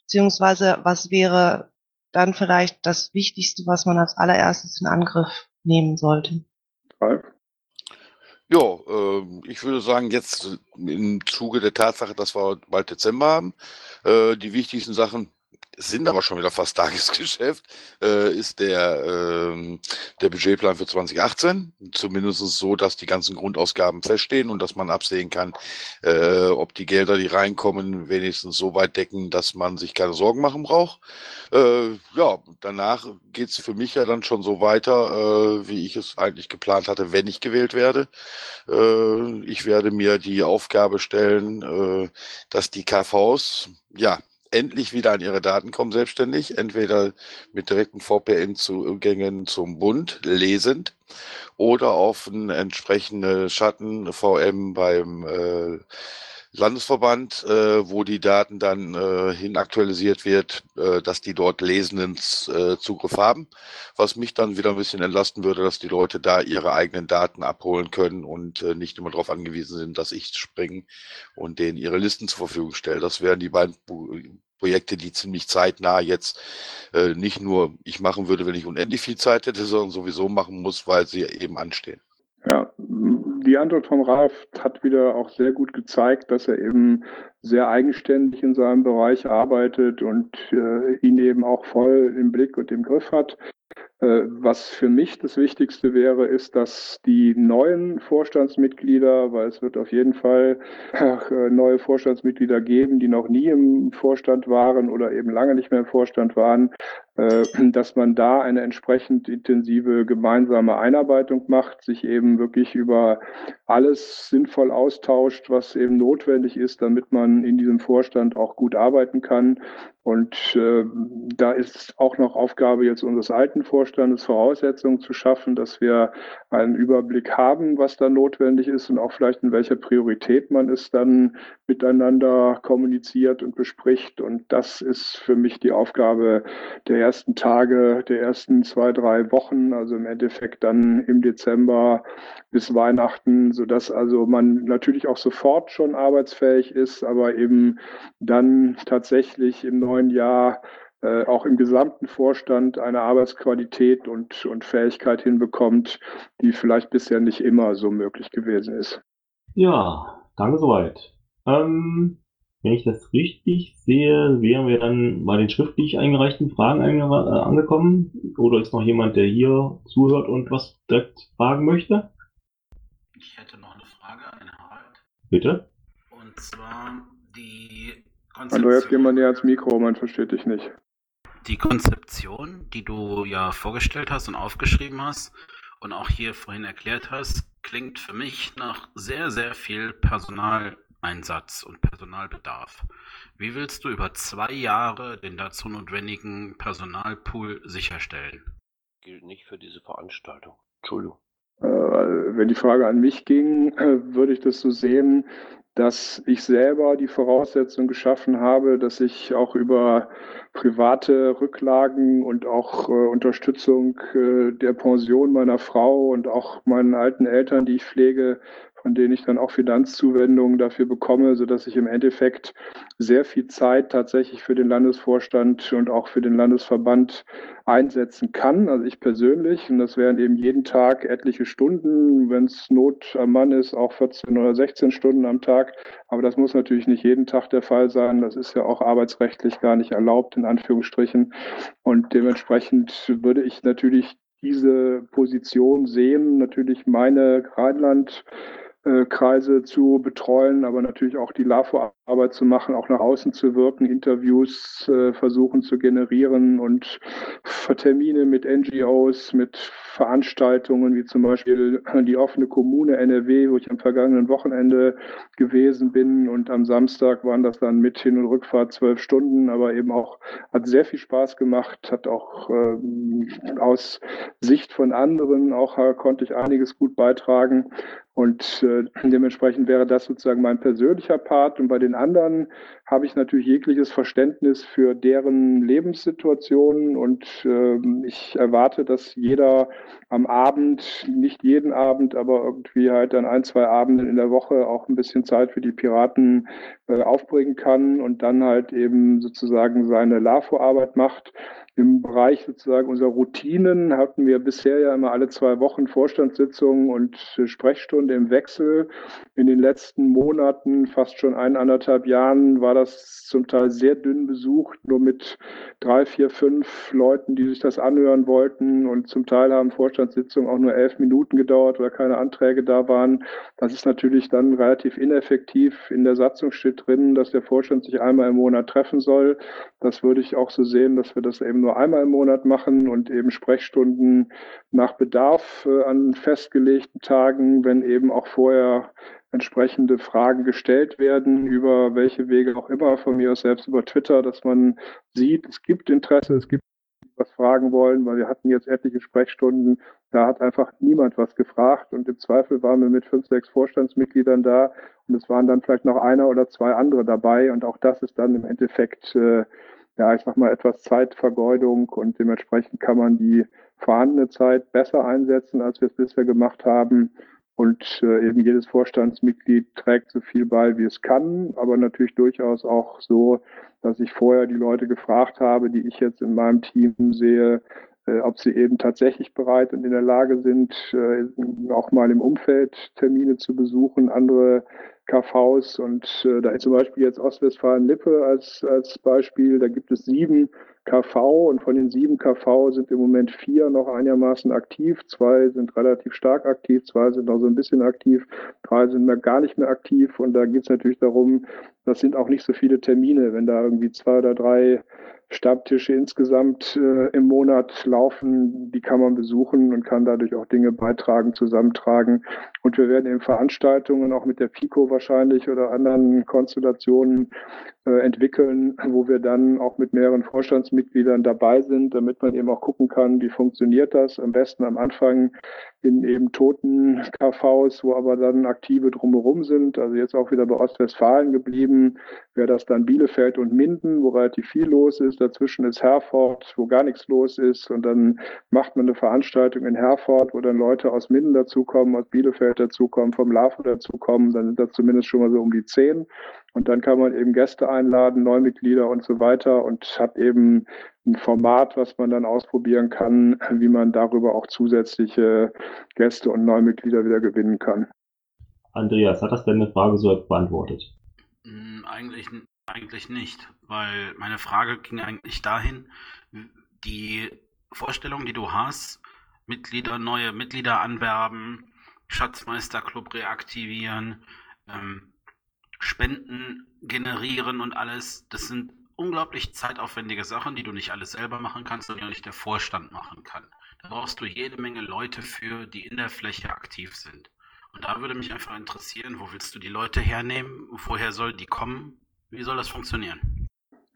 Beziehungsweise was wäre dann vielleicht das Wichtigste, was man als allererstes in Angriff nehmen sollte? Ja, äh, ich würde sagen, jetzt im Zuge der Tatsache, dass wir bald Dezember haben, äh, die wichtigsten Sachen sind aber schon wieder fast Tagesgeschäft, äh, ist der, äh, der Budgetplan für 2018. Zumindest so, dass die ganzen Grundausgaben feststehen und dass man absehen kann, äh, ob die Gelder, die reinkommen, wenigstens so weit decken, dass man sich keine Sorgen machen braucht. Äh, ja, danach geht's für mich ja dann schon so weiter, äh, wie ich es eigentlich geplant hatte, wenn ich gewählt werde. Äh, ich werde mir die Aufgabe stellen, dass die KVs, ja, endlich wieder an ihre Daten kommen selbstständig, entweder mit direkten VPN-Zugängen zum Bund lesend oder auf ein entsprechende Schatten VM beim äh, Landesverband, äh, wo die Daten dann äh, hin aktualisiert wird, äh, dass die dort lesenden äh, Zugriff haben, was mich dann wieder ein bisschen entlasten würde, dass die Leute da ihre eigenen Daten abholen können und äh, nicht immer darauf angewiesen sind, dass ich springe und denen ihre Listen zur Verfügung stelle. Das wären die beiden Projekte, die ziemlich zeitnah jetzt äh, nicht nur ich machen würde, wenn ich unendlich viel Zeit hätte, sondern sowieso machen muss, weil sie eben anstehen. Ja, die Antwort vom Ralf hat wieder auch sehr gut gezeigt, dass er eben sehr eigenständig in seinem Bereich arbeitet und äh, ihn eben auch voll im Blick und im Griff hat. Äh, was für mich das Wichtigste wäre, ist, dass die neuen Vorstandsmitglieder, weil es wird auf jeden Fall äh, neue Vorstandsmitglieder geben, die noch nie im Vorstand waren oder eben lange nicht mehr im Vorstand waren, dass man da eine entsprechend intensive gemeinsame Einarbeitung macht, sich eben wirklich über alles sinnvoll austauscht, was eben notwendig ist, damit man in diesem Vorstand auch gut arbeiten kann. Und äh, da ist auch noch Aufgabe jetzt unseres alten Vorstandes, Voraussetzungen zu schaffen, dass wir einen Überblick haben, was da notwendig ist und auch vielleicht in welcher Priorität man es dann miteinander kommuniziert und bespricht. Und das ist für mich die Aufgabe der ersten Tage, der ersten zwei, drei Wochen, also im Endeffekt dann im Dezember bis Weihnachten, sodass also man natürlich auch sofort schon arbeitsfähig ist, aber eben dann tatsächlich im neuen Jahr äh, auch im gesamten Vorstand eine Arbeitsqualität und, und Fähigkeit hinbekommt, die vielleicht bisher nicht immer so möglich gewesen ist. Ja, danke soweit. Ähm, wenn ich das richtig sehe, wären wir dann bei den schriftlich eingereichten Fragen äh, angekommen. Oder ist noch jemand, der hier zuhört und was direkt fragen möchte? Ich hätte noch eine Frage an Harald. Bitte? Und zwar die Konzeption. Andreas, geh mal näher ans Mikro, man versteht dich nicht. Die Konzeption, die du ja vorgestellt hast und aufgeschrieben hast und auch hier vorhin erklärt hast, klingt für mich nach sehr, sehr viel Personaleinsatz und Personalbedarf. Wie willst du über zwei Jahre den dazu notwendigen Personalpool sicherstellen? Gilt nicht für diese Veranstaltung. Entschuldigung. Äh, wenn die Frage an mich ging, äh, würde ich das so sehen, dass ich selber die Voraussetzung geschaffen habe, dass ich auch über private Rücklagen und auch äh, Unterstützung äh, der Pension meiner Frau und auch meinen alten Eltern, die ich pflege, von denen ich dann auch Finanzzuwendungen dafür bekomme, sodass ich im Endeffekt sehr viel Zeit tatsächlich für den Landesvorstand und auch für den Landesverband einsetzen kann. Also ich persönlich, und das wären eben jeden Tag etliche Stunden, wenn es Not am Mann ist, auch 14 oder 16 Stunden am Tag. Aber das muss natürlich nicht jeden Tag der Fall sein. Das ist ja auch arbeitsrechtlich gar nicht erlaubt, in Anführungsstrichen. Und dementsprechend würde ich natürlich diese Position sehen, natürlich meine Rheinland Kreise zu betreuen, aber natürlich auch die LAFO-Arbeit zu machen, auch nach außen zu wirken, Interviews äh, versuchen zu generieren und Termine mit NGOs, mit Veranstaltungen wie zum Beispiel die offene Kommune NRW, wo ich am vergangenen Wochenende gewesen bin und am Samstag waren das dann mit Hin- und Rückfahrt zwölf Stunden, aber eben auch hat sehr viel Spaß gemacht, hat auch äh, aus Sicht von anderen auch äh, konnte ich einiges gut beitragen und äh, dementsprechend wäre das sozusagen mein persönlicher Part. Und bei den anderen habe ich natürlich jegliches Verständnis für deren Lebenssituationen. Und äh, ich erwarte, dass jeder am Abend, nicht jeden Abend, aber irgendwie halt dann ein, zwei Abende in der Woche auch ein bisschen Zeit für die Piraten äh, aufbringen kann und dann halt eben sozusagen seine LAFO-Arbeit macht. Im Bereich sozusagen unserer Routinen hatten wir bisher ja immer alle zwei Wochen Vorstandssitzungen und Sprechstunde im Wechsel. In den letzten Monaten, fast schon eineinhalb Jahren, war das zum Teil sehr dünn besucht, nur mit drei, vier, fünf Leuten, die sich das anhören wollten. Und zum Teil haben Vorstandssitzungen auch nur elf Minuten gedauert, weil keine Anträge da waren. Das ist natürlich dann relativ ineffektiv. In der Satzung steht drin, dass der Vorstand sich einmal im Monat treffen soll. Das würde ich auch so sehen, dass wir das eben nur einmal im Monat machen und eben Sprechstunden nach Bedarf äh, an festgelegten Tagen, wenn eben auch vorher entsprechende Fragen gestellt werden, über welche Wege auch immer, von mir aus selbst über Twitter, dass man sieht, es gibt Interesse, es gibt was fragen wollen, weil wir hatten jetzt etliche Sprechstunden, da hat einfach niemand was gefragt und im Zweifel waren wir mit fünf, sechs Vorstandsmitgliedern da und es waren dann vielleicht noch einer oder zwei andere dabei und auch das ist dann im Endeffekt äh, ja, ich sag mal, etwas Zeitvergeudung und dementsprechend kann man die vorhandene Zeit besser einsetzen, als wir es bisher gemacht haben. Und äh, eben jedes Vorstandsmitglied trägt so viel bei, wie es kann, aber natürlich durchaus auch so, dass ich vorher die Leute gefragt habe, die ich jetzt in meinem Team sehe, äh, ob sie eben tatsächlich bereit und in der Lage sind, äh, auch mal im Umfeld Termine zu besuchen, andere KVs und äh, da ist zum Beispiel jetzt Ostwestfalen-Lippe als, als Beispiel, da gibt es sieben KV und von den sieben KV sind im Moment vier noch einigermaßen aktiv, zwei sind relativ stark aktiv, zwei sind noch so ein bisschen aktiv, drei sind mehr gar nicht mehr aktiv. Und da geht es natürlich darum, das sind auch nicht so viele Termine, wenn da irgendwie zwei oder drei Stammtische insgesamt äh, im Monat laufen. Die kann man besuchen und kann dadurch auch Dinge beitragen, zusammentragen. Und wir werden eben Veranstaltungen auch mit der FICO wahrscheinlich oder anderen Konstellationen äh, entwickeln, wo wir dann auch mit mehreren Vorstandsmitgliedern dabei sind, damit man eben auch gucken kann, wie funktioniert das. Am besten am Anfang in eben toten KVs, wo aber dann aktive drumherum sind. Also jetzt auch wieder bei Ostwestfalen geblieben, wäre das dann Bielefeld und Minden, wo relativ viel los ist. Dazwischen ist Herford, wo gar nichts los ist. Und dann macht man eine Veranstaltung in Herford, wo dann Leute aus Minden dazukommen, aus Bielefeld dazukommen, vom LAFO dazukommen. Dann sind das zumindest schon mal so um die zehn. Und dann kann man eben Gäste einladen, Neumitglieder und so weiter und hat eben ein Format, was man dann ausprobieren kann, wie man darüber auch zusätzliche Gäste und Neumitglieder wieder gewinnen kann. Andreas, hat das denn eine Frage so beantwortet? Hm, eigentlich, eigentlich nicht, weil meine Frage ging eigentlich dahin, die Vorstellung, die du hast, Mitglieder, neue Mitglieder anwerben, Schatzmeisterclub reaktivieren, ähm, Spenden generieren und alles, das sind unglaublich zeitaufwendige Sachen, die du nicht alles selber machen kannst und die auch nicht der Vorstand machen kann. Da brauchst du jede Menge Leute für, die in der Fläche aktiv sind. Und da würde mich einfach interessieren, wo willst du die Leute hernehmen? Woher soll die kommen? Wie soll das funktionieren?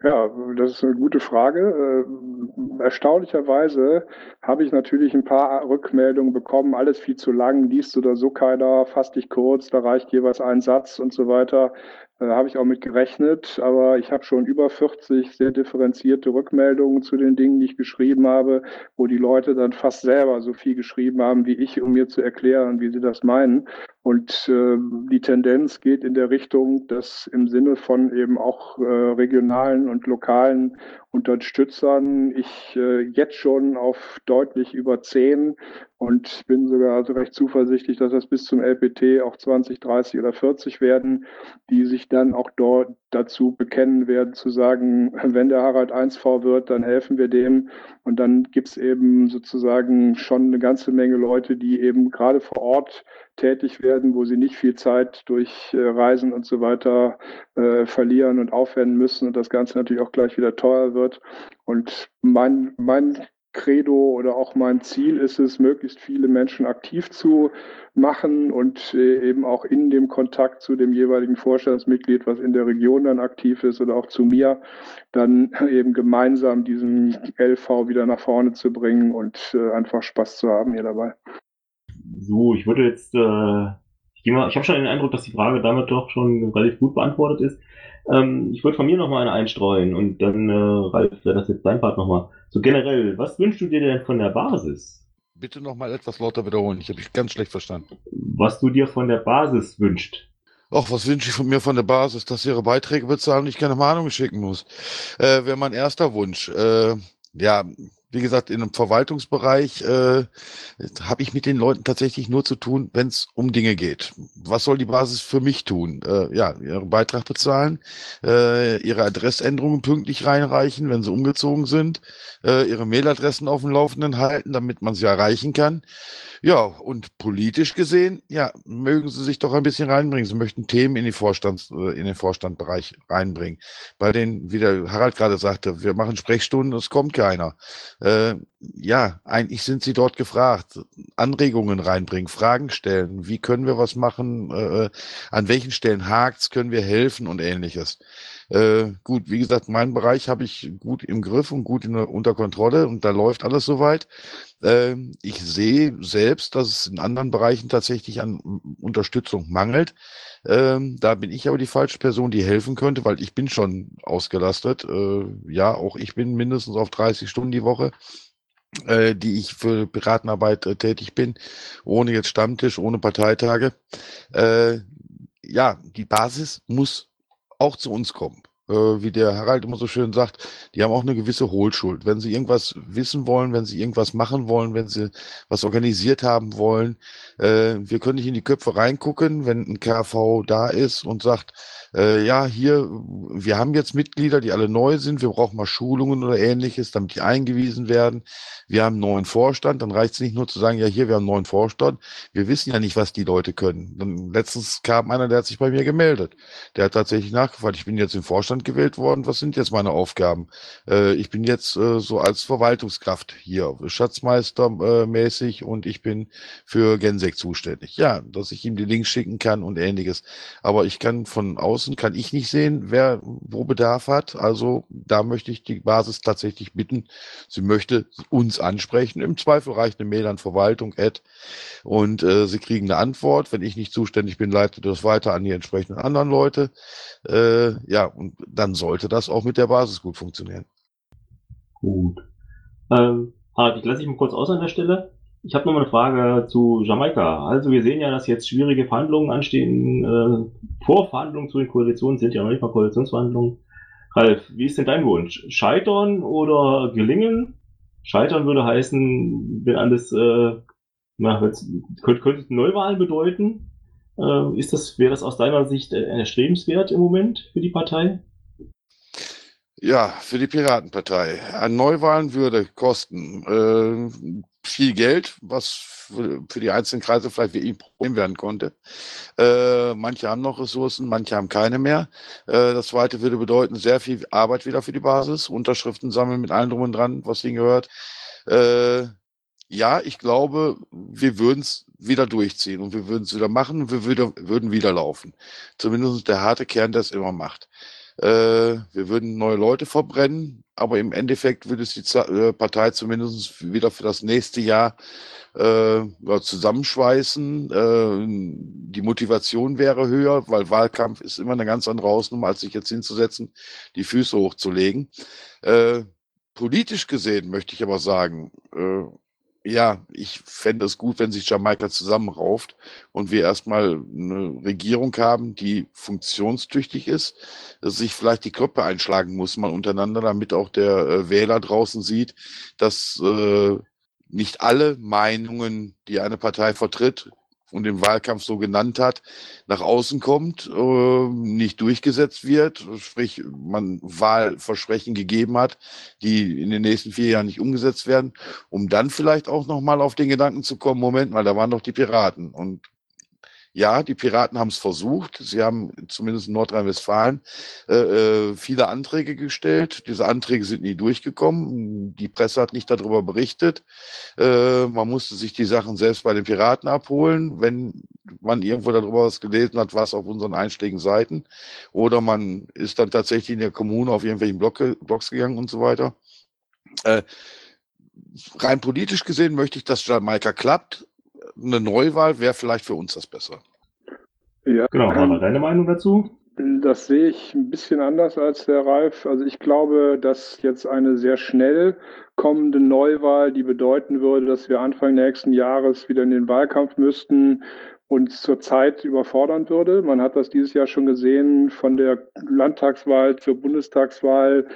Ja, das ist eine gute Frage. Äh, erstaunlicherweise habe ich natürlich ein paar Rückmeldungen bekommen, alles viel zu lang, liest oder so keiner, fass dich kurz, da reicht jeweils ein Satz und so weiter. Da habe ich auch mit gerechnet, aber ich habe schon über 40 sehr differenzierte Rückmeldungen zu den Dingen, die ich geschrieben habe, wo die Leute dann fast selber so viel geschrieben haben wie ich, um mir zu erklären, wie sie das meinen. Und äh, die Tendenz geht in der Richtung, dass im Sinne von eben auch äh, regionalen und lokalen Unterstützern ich äh, jetzt schon auf deutlich über zehn und bin sogar recht zuversichtlich, dass das bis zum LPT auch 20, 30 oder 40 werden, die sich dann auch dort dazu bekennen werden, zu sagen, wenn der Harald 1V wird, dann helfen wir dem. Und dann gibt's eben sozusagen schon eine ganze Menge Leute, die eben gerade vor Ort tätig werden, wo sie nicht viel Zeit durch äh, Reisen und so weiter äh, verlieren und aufwenden müssen und das Ganze natürlich auch gleich wieder teuer wird. Und mein, mein Credo oder auch mein Ziel ist es, möglichst viele Menschen aktiv zu machen und äh, eben auch in dem Kontakt zu dem jeweiligen Vorstandsmitglied, was in der Region dann aktiv ist oder auch zu mir, dann eben gemeinsam diesen LV wieder nach vorne zu bringen und äh, einfach Spaß zu haben hier dabei. So, ich würde jetzt, äh, ich, ich habe schon den Eindruck, dass die Frage damit doch schon relativ gut beantwortet ist. Ähm, ich würde von mir noch mal eine einstreuen und dann, äh, Ralf, wäre das jetzt dein Part nochmal. So generell, was wünschst du dir denn von der Basis? Bitte nochmal etwas lauter wiederholen. Ich habe dich ganz schlecht verstanden. Was du dir von der Basis wünscht? Ach, was wünsche ich von mir von der Basis? Dass sie ihre Beiträge bezahlen und ich keine Mahnung schicken muss. Äh, Wäre mein erster Wunsch. Äh, ja, wie gesagt, in einem Verwaltungsbereich äh, habe ich mit den Leuten tatsächlich nur zu tun, wenn es um Dinge geht. Was soll die Basis für mich tun? Äh, ja, ihren Beitrag bezahlen, äh, ihre Adressänderungen pünktlich reinreichen, wenn sie umgezogen sind, äh, ihre Mailadressen auf dem Laufenden halten, damit man sie erreichen kann. Ja, und politisch gesehen, ja, mögen Sie sich doch ein bisschen reinbringen. Sie möchten Themen in, die Vorstands, äh, in den Vorstandbereich reinbringen. Bei den, wie der Harald gerade sagte, wir machen Sprechstunden, es kommt keiner. Äh, ja, eigentlich sind Sie dort gefragt. Anregungen reinbringen, Fragen stellen. Wie können wir was machen? Äh, an welchen Stellen hakt's? Können wir helfen und ähnliches. Äh, gut, wie gesagt, meinen Bereich habe ich gut im Griff und gut in, unter Kontrolle und da läuft alles soweit. Äh, ich sehe selbst, dass es in anderen Bereichen tatsächlich an Unterstützung mangelt. Ähm, da bin ich aber die falsche Person, die helfen könnte, weil ich bin schon ausgelastet. Äh, ja, auch ich bin mindestens auf 30 Stunden die Woche äh, die ich für Piratenarbeit äh, tätig bin, ohne jetzt Stammtisch, ohne Parteitage. Äh, ja, die Basis muss auch zu uns kommen. äh, wie der Harald immer so schön sagt, die haben auch eine gewisse Hohlschuld. Wenn sie irgendwas wissen wollen, wenn sie irgendwas machen wollen, wenn sie was organisiert haben wollen, äh, wir können nicht in die Köpfe reingucken, wenn ein KV da ist und sagt, äh, ja, hier, wir haben jetzt Mitglieder, die alle neu sind, wir brauchen mal Schulungen oder ähnliches, damit die eingewiesen werden. Wir haben einen neuen Vorstand, dann reicht es nicht nur zu sagen, ja, hier, wir haben einen neuen Vorstand. Wir wissen ja nicht, was die Leute können. Dann, letztens kam einer, der hat sich bei mir gemeldet. Der hat tatsächlich nachgefragt, ich bin jetzt im Vorstand gewählt worden, was sind jetzt meine Aufgaben? Äh, ich bin jetzt äh, so als Verwaltungskraft hier, Schatzmeister äh, mäßig und ich bin für Gensek zuständig. Ja, dass ich ihm die Links schicken kann und ähnliches. Aber ich kann von außen, kann ich nicht sehen, wer wo Bedarf hat. Also da möchte ich die Basis tatsächlich bitten, sie möchte uns ansprechen. Im Zweifel reicht eine Mail an Verwaltung, Ad, und äh, Sie kriegen eine Antwort. Wenn ich nicht zuständig bin, leite das weiter an die entsprechenden anderen Leute. Äh, ja, und dann sollte das auch mit der Basis gut funktionieren. Gut. Ähm, Harald, ich lasse dich mal kurz aus an der Stelle. Ich habe noch mal eine Frage zu Jamaika. Also wir sehen ja, dass jetzt schwierige Verhandlungen anstehen. Äh, Vorverhandlungen zu den Koalitionen sind ja noch nicht mal Koalitionsverhandlungen. Ralf, wie ist denn dein Wunsch? Scheitern oder gelingen? Scheitern würde heißen, wenn alles, äh, na, könnte, könnte Neuwahlen bedeuten. Äh, ist das, wäre das aus deiner Sicht äh, erstrebenswert im Moment für die Partei? Ja, für die Piratenpartei. An Neuwahlen würde kosten äh, viel Geld, was für, die einzelnen Kreise vielleicht wie ein Problem werden konnte. Äh, manche haben noch Ressourcen, manche haben keine mehr. Äh, das zweite würde bedeuten, sehr viel Arbeit wieder für die Basis, Unterschriften sammeln mit allem drum und dran, was hingehört. Äh, ja, ich glaube, wir würden es wieder durchziehen und wir würden es wieder machen und wir würde, würden wieder laufen. Zumindest der harte Kern, der es immer macht. Äh, wir würden neue Leute verbrennen, aber im Endeffekt würde es die äh, Partei zumindest wieder für das nächste Jahr äh, zusammenschweißen. Äh, die Motivation wäre höher, weil Wahlkampf ist immer eine ganz andere Hausnummer, als sich jetzt hinzusetzen, die Füße hochzulegen. Äh, politisch gesehen möchte ich aber sagen, äh, ja, ich fände es gut, wenn sich Jamaika zusammenrauft und wir erstmal eine Regierung haben, die funktionstüchtig ist, dass sich vielleicht die Köpfe einschlagen muss mal untereinander, damit auch der äh, Wähler draußen sieht, dass äh, nicht alle Meinungen, die eine Partei vertritt, und im Wahlkampf so genannt hat, nach außen kommt, äh, nicht durchgesetzt wird, sprich man Wahlversprechen gegeben hat, die in den nächsten vier Jahren nicht umgesetzt werden, um dann vielleicht auch nochmal auf den Gedanken zu kommen, Moment mal, da waren doch die Piraten. Und ja, die Piraten haben es versucht. Sie haben zumindest in Nordrhein-Westfalen äh, äh, viele Anträge gestellt. Diese Anträge sind nie durchgekommen. Die Presse hat nicht darüber berichtet. Äh, man musste sich die Sachen selbst bei den Piraten abholen. Wenn man irgendwo darüber was gelesen hat, war es auf unseren einschlägigen Seiten. Oder man ist dann tatsächlich in der Kommune auf irgendwelchen Blocke, Blocks gegangen und so weiter. Äh, rein politisch gesehen möchte ich, dass Jamaika klappt eine Neuwahl wäre vielleicht für uns das Bessere. Ja. Genau, Hanna, deine Meinung dazu? Das sehe ich ein bisschen anders als der Ralf. Also ich glaube, dass jetzt eine sehr schnell kommende Neuwahl, die bedeuten würde, dass wir Anfang nächsten Jahres wieder in den Wahlkampf müssten, uns zurzeit überfordern würde. Man hat das dieses Jahr schon gesehen von der Landtagswahl zur Bundestagswahl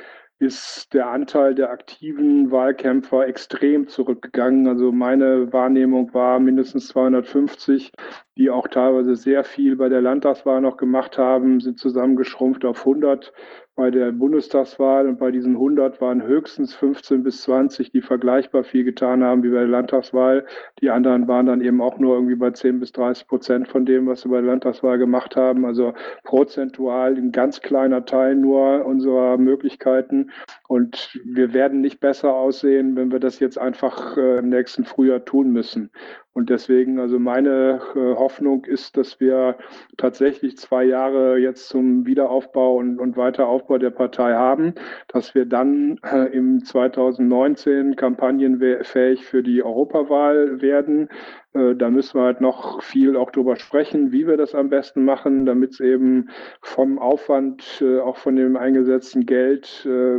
ist der Anteil der aktiven Wahlkämpfer extrem zurückgegangen. Also meine Wahrnehmung war mindestens 250, die auch teilweise sehr viel bei der Landtagswahl noch gemacht haben, sind zusammengeschrumpft auf 100 bei der Bundestagswahl und bei diesen 100 waren höchstens 15 bis 20, die vergleichbar viel getan haben wie bei der Landtagswahl. Die anderen waren dann eben auch nur irgendwie bei 10 bis 30 Prozent von dem, was sie bei der Landtagswahl gemacht haben. Also prozentual ein ganz kleiner Teil nur unserer Möglichkeiten. Und wir werden nicht besser aussehen, wenn wir das jetzt einfach äh, im nächsten Frühjahr tun müssen. Und deswegen, also meine äh, Hoffnung ist, dass wir tatsächlich zwei Jahre jetzt zum Wiederaufbau und, und Weiteraufbau der Partei haben, dass wir dann äh, im 2019 kampagnenfähig für die Europawahl werden. Äh, da müssen wir halt noch viel auch drüber sprechen, wie wir das am besten machen, damit es eben vom Aufwand, auch von dem eingesetzten Geld äh,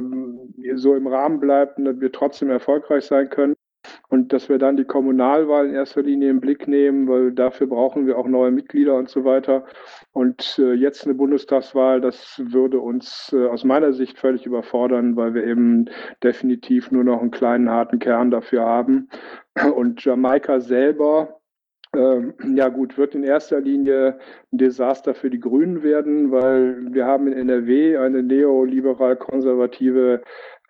so im Rahmen bleibt und dass wir trotzdem erfolgreich sein können. Und dass wir dann die Kommunalwahl in erster Linie im Blick nehmen, weil dafür brauchen wir auch neue Mitglieder und so weiter. Und äh, jetzt eine Bundestagswahl, das würde uns äh, aus meiner Sicht völlig überfordern, weil wir eben definitiv nur noch einen kleinen harten Kern dafür haben. Und Jamaika selber ja gut, wird in erster Linie ein Desaster für die Grünen werden, weil wir haben in NRW eine neoliberal-konservative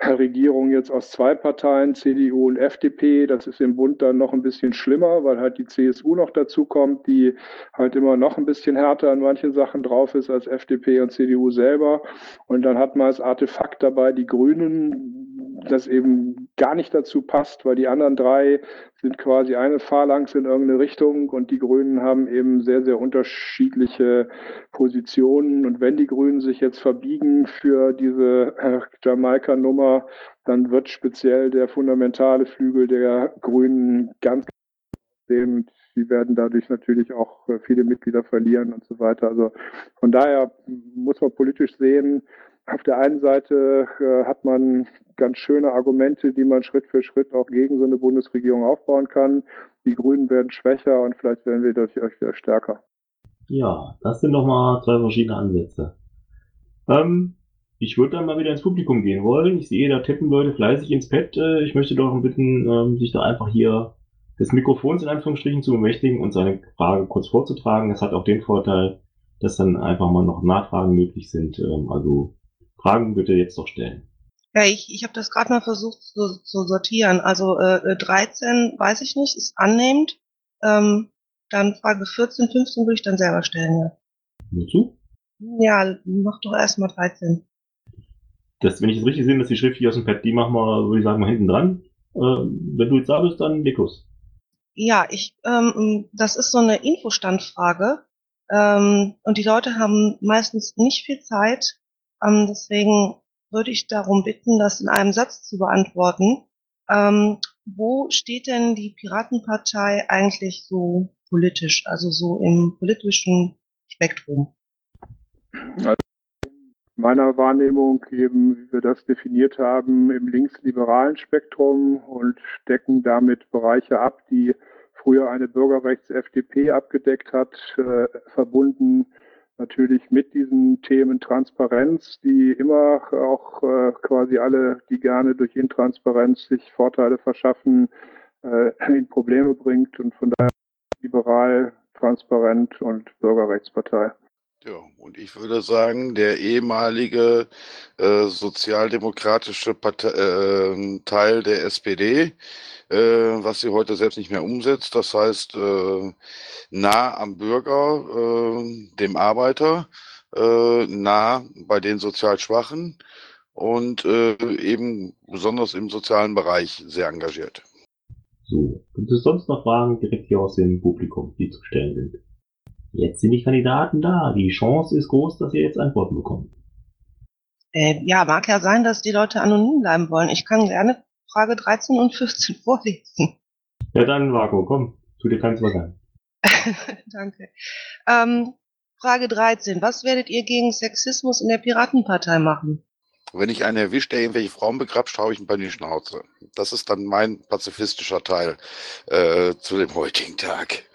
Regierung jetzt aus zwei Parteien, CDU und FDP. Das ist im Bund dann noch ein bisschen schlimmer, weil halt die CSU noch dazu kommt, die halt immer noch ein bisschen härter an manchen Sachen drauf ist als FDP und CDU selber. Und dann hat man als Artefakt dabei die Grünen, das eben gar nicht dazu passt, weil die anderen drei sind quasi eine Phalanx in irgendeine Richtung und die Grünen haben eben sehr, sehr unterschiedliche Positionen. Und wenn die Grünen sich jetzt verbiegen für diese äh, Jamaika-Nummer, dann wird speziell der fundamentale Flügel der Grünen ganz sehen. Sie werden dadurch natürlich auch äh, viele Mitglieder verlieren und so weiter. Also von daher muss man politisch sehen, auf der einen Seite äh, hat man ganz schöne Argumente, die man Schritt für Schritt auch gegen so eine Bundesregierung aufbauen kann. Die Grünen werden schwächer und vielleicht werden wir dadurch wieder stärker. Ja, das sind nochmal zwei verschiedene Ansätze. Ähm, ich würde dann mal wieder ins Publikum gehen wollen. Ich sehe, da tippen Leute fleißig ins Pad. Äh, ich möchte doch bitten, ähm, sich da einfach hier des Mikrofons in Anführungsstrichen zu bemächtigen und seine Frage kurz vorzutragen. Das hat auch den Vorteil, dass dann einfach mal noch Nachfragen möglich sind. Ähm, also Fragen bitte jetzt doch stellen. Ja, ich, ich habe das gerade mal versucht zu, zu sortieren. Also äh, 13 weiß ich nicht, ist annehmend. Ähm, dann Frage 14, 15 würde ich dann selber stellen, ja. Wozu? Ja, mach doch erstmal 13. Das, wenn ich es richtig sehe, dass die Schrift hier aus dem Pad, die machen wir, würde ich sagen, mal hinten dran. Äh, wenn du jetzt da bist, dann Nikus. Ja, ich, ähm, das ist so eine Infostandfrage. Ähm, und die Leute haben meistens nicht viel Zeit. Ähm, deswegen würde ich darum bitten, das in einem Satz zu beantworten. Ähm, wo steht denn die Piratenpartei eigentlich so politisch, also so im politischen Spektrum? Also meiner Wahrnehmung eben, wie wir das definiert haben, im linksliberalen Spektrum und decken damit Bereiche ab, die früher eine Bürgerrechts-FDP abgedeckt hat, äh, verbunden natürlich mit diesen Themen Transparenz, die immer auch äh, quasi alle, die gerne durch Intransparenz sich Vorteile verschaffen, äh, in Probleme bringt und von daher liberal, transparent und Bürgerrechtspartei. Ja, und ich würde sagen, der ehemalige äh, sozialdemokratische Partei, äh, Teil der SPD, äh, was sie heute selbst nicht mehr umsetzt, das heißt äh, nah am Bürger, äh, dem Arbeiter, äh, nah bei den sozial Schwachen und eben besonders im sozialen Bereich sehr engagiert. So, gibt es sonst noch Fragen direkt hier aus dem Publikum, die zu stellen sind? Jetzt sind die Kandidaten da. Die Chance ist groß, dass ihr jetzt Antworten bekommt. Äh, ja, mag ja sein, dass die Leute anonym bleiben wollen. Ich kann gerne Frage 13 und 14 vorlesen. Ja, dann, Marco, komm, tu dir keins was an. Danke. Ähm, Frage 13. Was werdet ihr gegen Sexismus in der Piratenpartei machen? Wenn ich einen erwischt, der irgendwelche Frauen begrapscht, schaue ich ihn bei die Schnauze. Das ist dann mein pazifistischer Teil äh, zu dem heutigen Tag.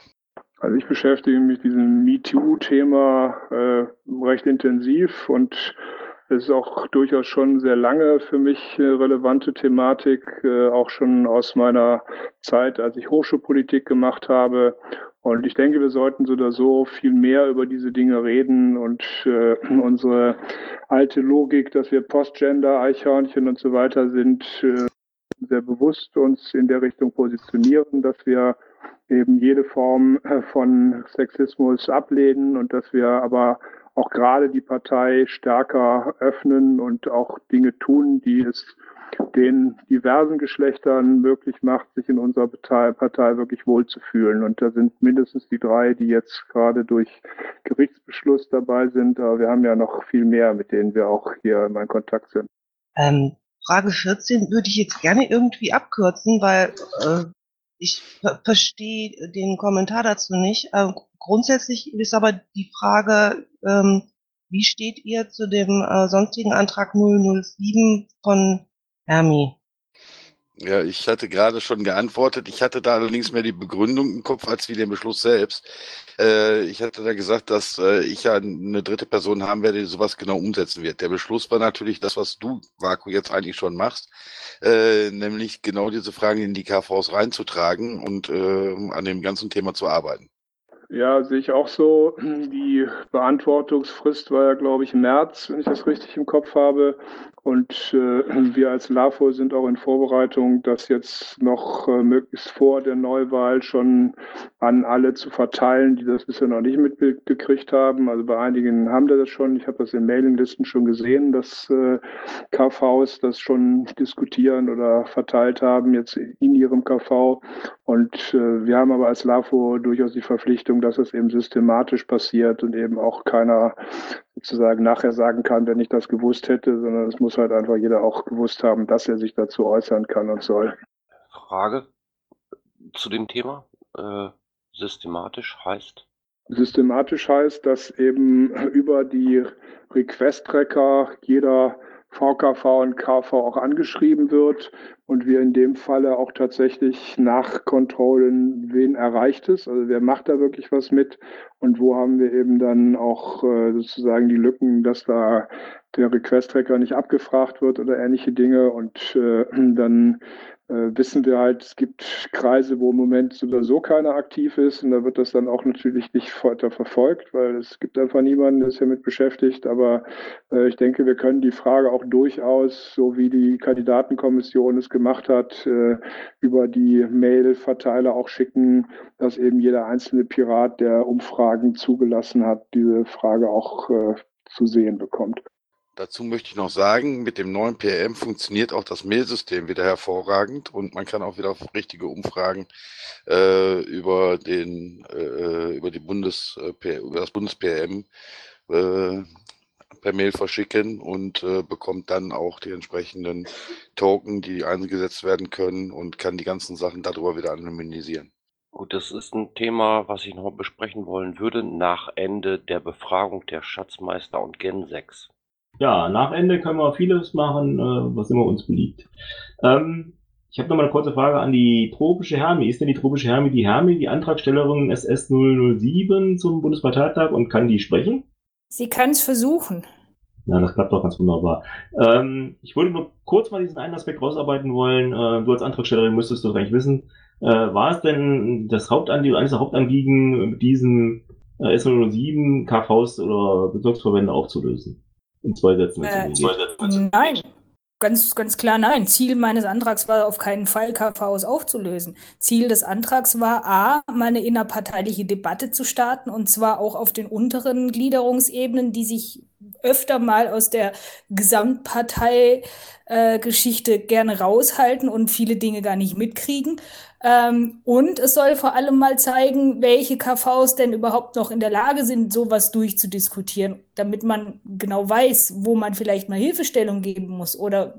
Also ich beschäftige mich mit diesem MeToo-Thema äh, recht intensiv und es ist auch durchaus schon sehr lange für mich äh, relevante Thematik, äh, auch schon aus meiner Zeit, als ich Hochschulpolitik gemacht habe. Und ich denke, wir sollten so oder so viel mehr über diese Dinge reden und äh, unsere alte Logik, dass wir Postgender, Eichhörnchen und so weiter sind, äh, sehr bewusst uns in der Richtung positionieren, dass wir eben jede Form äh, von Sexismus ablehnen und dass wir aber auch gerade die Partei stärker öffnen und auch Dinge tun, die es den diversen Geschlechtern möglich macht, sich in unserer Partei, wirklich wohlzufühlen. Und da sind mindestens die drei, die jetzt gerade durch Gerichtsbeschluss dabei sind. Aber wir haben ja noch viel mehr, mit denen wir auch hier in Kontakt sind. Ähm, Frage 14 würde ich jetzt gerne irgendwie abkürzen, weil äh, ich verstehe den Kommentar dazu nicht. Ähm, grundsätzlich ist aber die Frage, ähm, wie steht ihr zu dem äh, sonstigen Antrag 007 von Hermi? Ja, ich hatte gerade schon geantwortet. Ich hatte da allerdings mehr die Begründung im Kopf als wie den Beschluss selbst. Äh, ich hatte da gesagt, dass äh, ich ja eine dritte Person haben werde, die sowas genau umsetzen wird. Der Beschluss war natürlich das, was du, Vaku, jetzt eigentlich schon machst, äh, nämlich genau diese Fragen in die KVs reinzutragen und äh, an dem ganzen Thema zu arbeiten. Ja, sehe ich auch so. Die Beantwortungsfrist war ja, glaube ich, März, wenn ich das richtig im Kopf habe. Und äh, wir als LAFO sind auch in Vorbereitung, das jetzt noch äh, möglichst vor der Neuwahl schon an alle zu verteilen, die das bisher noch nicht mitgekriegt haben. Also bei einigen haben wir das schon. Ich habe das in Mailinglisten schon gesehen, dass äh, KVs das schon diskutieren oder verteilt haben, jetzt in ihrem KV. Und äh, wir haben aber als LAFO durchaus die Verpflichtung, dass es eben systematisch passiert und eben auch keiner sozusagen nachher sagen kann, wenn ich das gewusst hätte, sondern es muss halt einfach jeder auch gewusst haben, dass er sich dazu äußern kann und soll. Frage zu dem Thema. Äh, systematisch heißt? Systematisch heißt, dass eben über die Request-Tracker jeder VKV und KV auch angeschrieben wird und wir in dem Falle auch tatsächlich nachkontrollen, wen erreicht es, also wer macht da wirklich was mit und wo haben wir eben dann auch äh, sozusagen die Lücken, dass da der Request-Tracker nicht abgefragt wird oder ähnliche Dinge und äh, dann wissen wir halt, es gibt Kreise, wo im Moment so oder so keiner aktiv ist und da wird das dann auch natürlich nicht weiter verfolgt, weil es gibt einfach niemanden, der sich damit beschäftigt. Aber äh, ich denke, wir können die Frage auch durchaus, so wie die Kandidatenkommission es gemacht hat, äh, über die Mail-Verteiler auch schicken, dass eben jeder einzelne Pirat, der Umfragen zugelassen hat, diese Frage auch äh, zu sehen bekommt. Dazu möchte ich noch sagen, mit dem neuen PRM funktioniert auch das Mailsystem wieder hervorragend und man kann auch wieder richtige Umfragen äh, über den äh, über die Bundes äh, über das Bundes-PRM äh, per Mail verschicken und äh, bekommt dann auch die entsprechenden Token, die eingesetzt werden können und kann die ganzen Sachen darüber wieder anonymisieren. Gut, das ist ein Thema, was ich noch besprechen wollen würde, nach Ende der Befragung der Schatzmeister und Gen 6. Ja, nach Ende können wir vieles machen, äh, was immer uns beliebt. Ähm, ich habe nochmal eine kurze Frage an die tropische Hermi. Ist denn die tropische Hermi die Hermi, die Antragstellerin SS 007 zum Bundesparteitag und kann die sprechen? Sie kann es versuchen. Ja, das klappt doch ganz wunderbar. Ähm, ich würde nur kurz mal diesen einen Aspekt rausarbeiten wollen. Äh, du als Antragstellerin müsstest das eigentlich wissen. Äh, war es denn das Hauptanliegen, eines der Hauptanliegen, mit diesen äh, S007 KVs oder Bezirksverbände aufzulösen? In zwei Sätzen. Äh, zwei Sätzen. Nein, ganz, ganz klar nein. Ziel meines Antrags war auf keinen Fall, KVs aufzulösen. Ziel des Antrags war, a, mal eine innerparteiliche Debatte zu starten und zwar auch auf den unteren Gliederungsebenen, die sich öfter mal aus der Gesamtparteigeschichte äh, gerne raushalten und viele Dinge gar nicht mitkriegen. Ähm, und es soll vor allem mal zeigen, welche KVs denn überhaupt noch in der Lage sind, sowas durchzudiskutieren, damit man genau weiß, wo man vielleicht mal Hilfestellung geben muss. Oder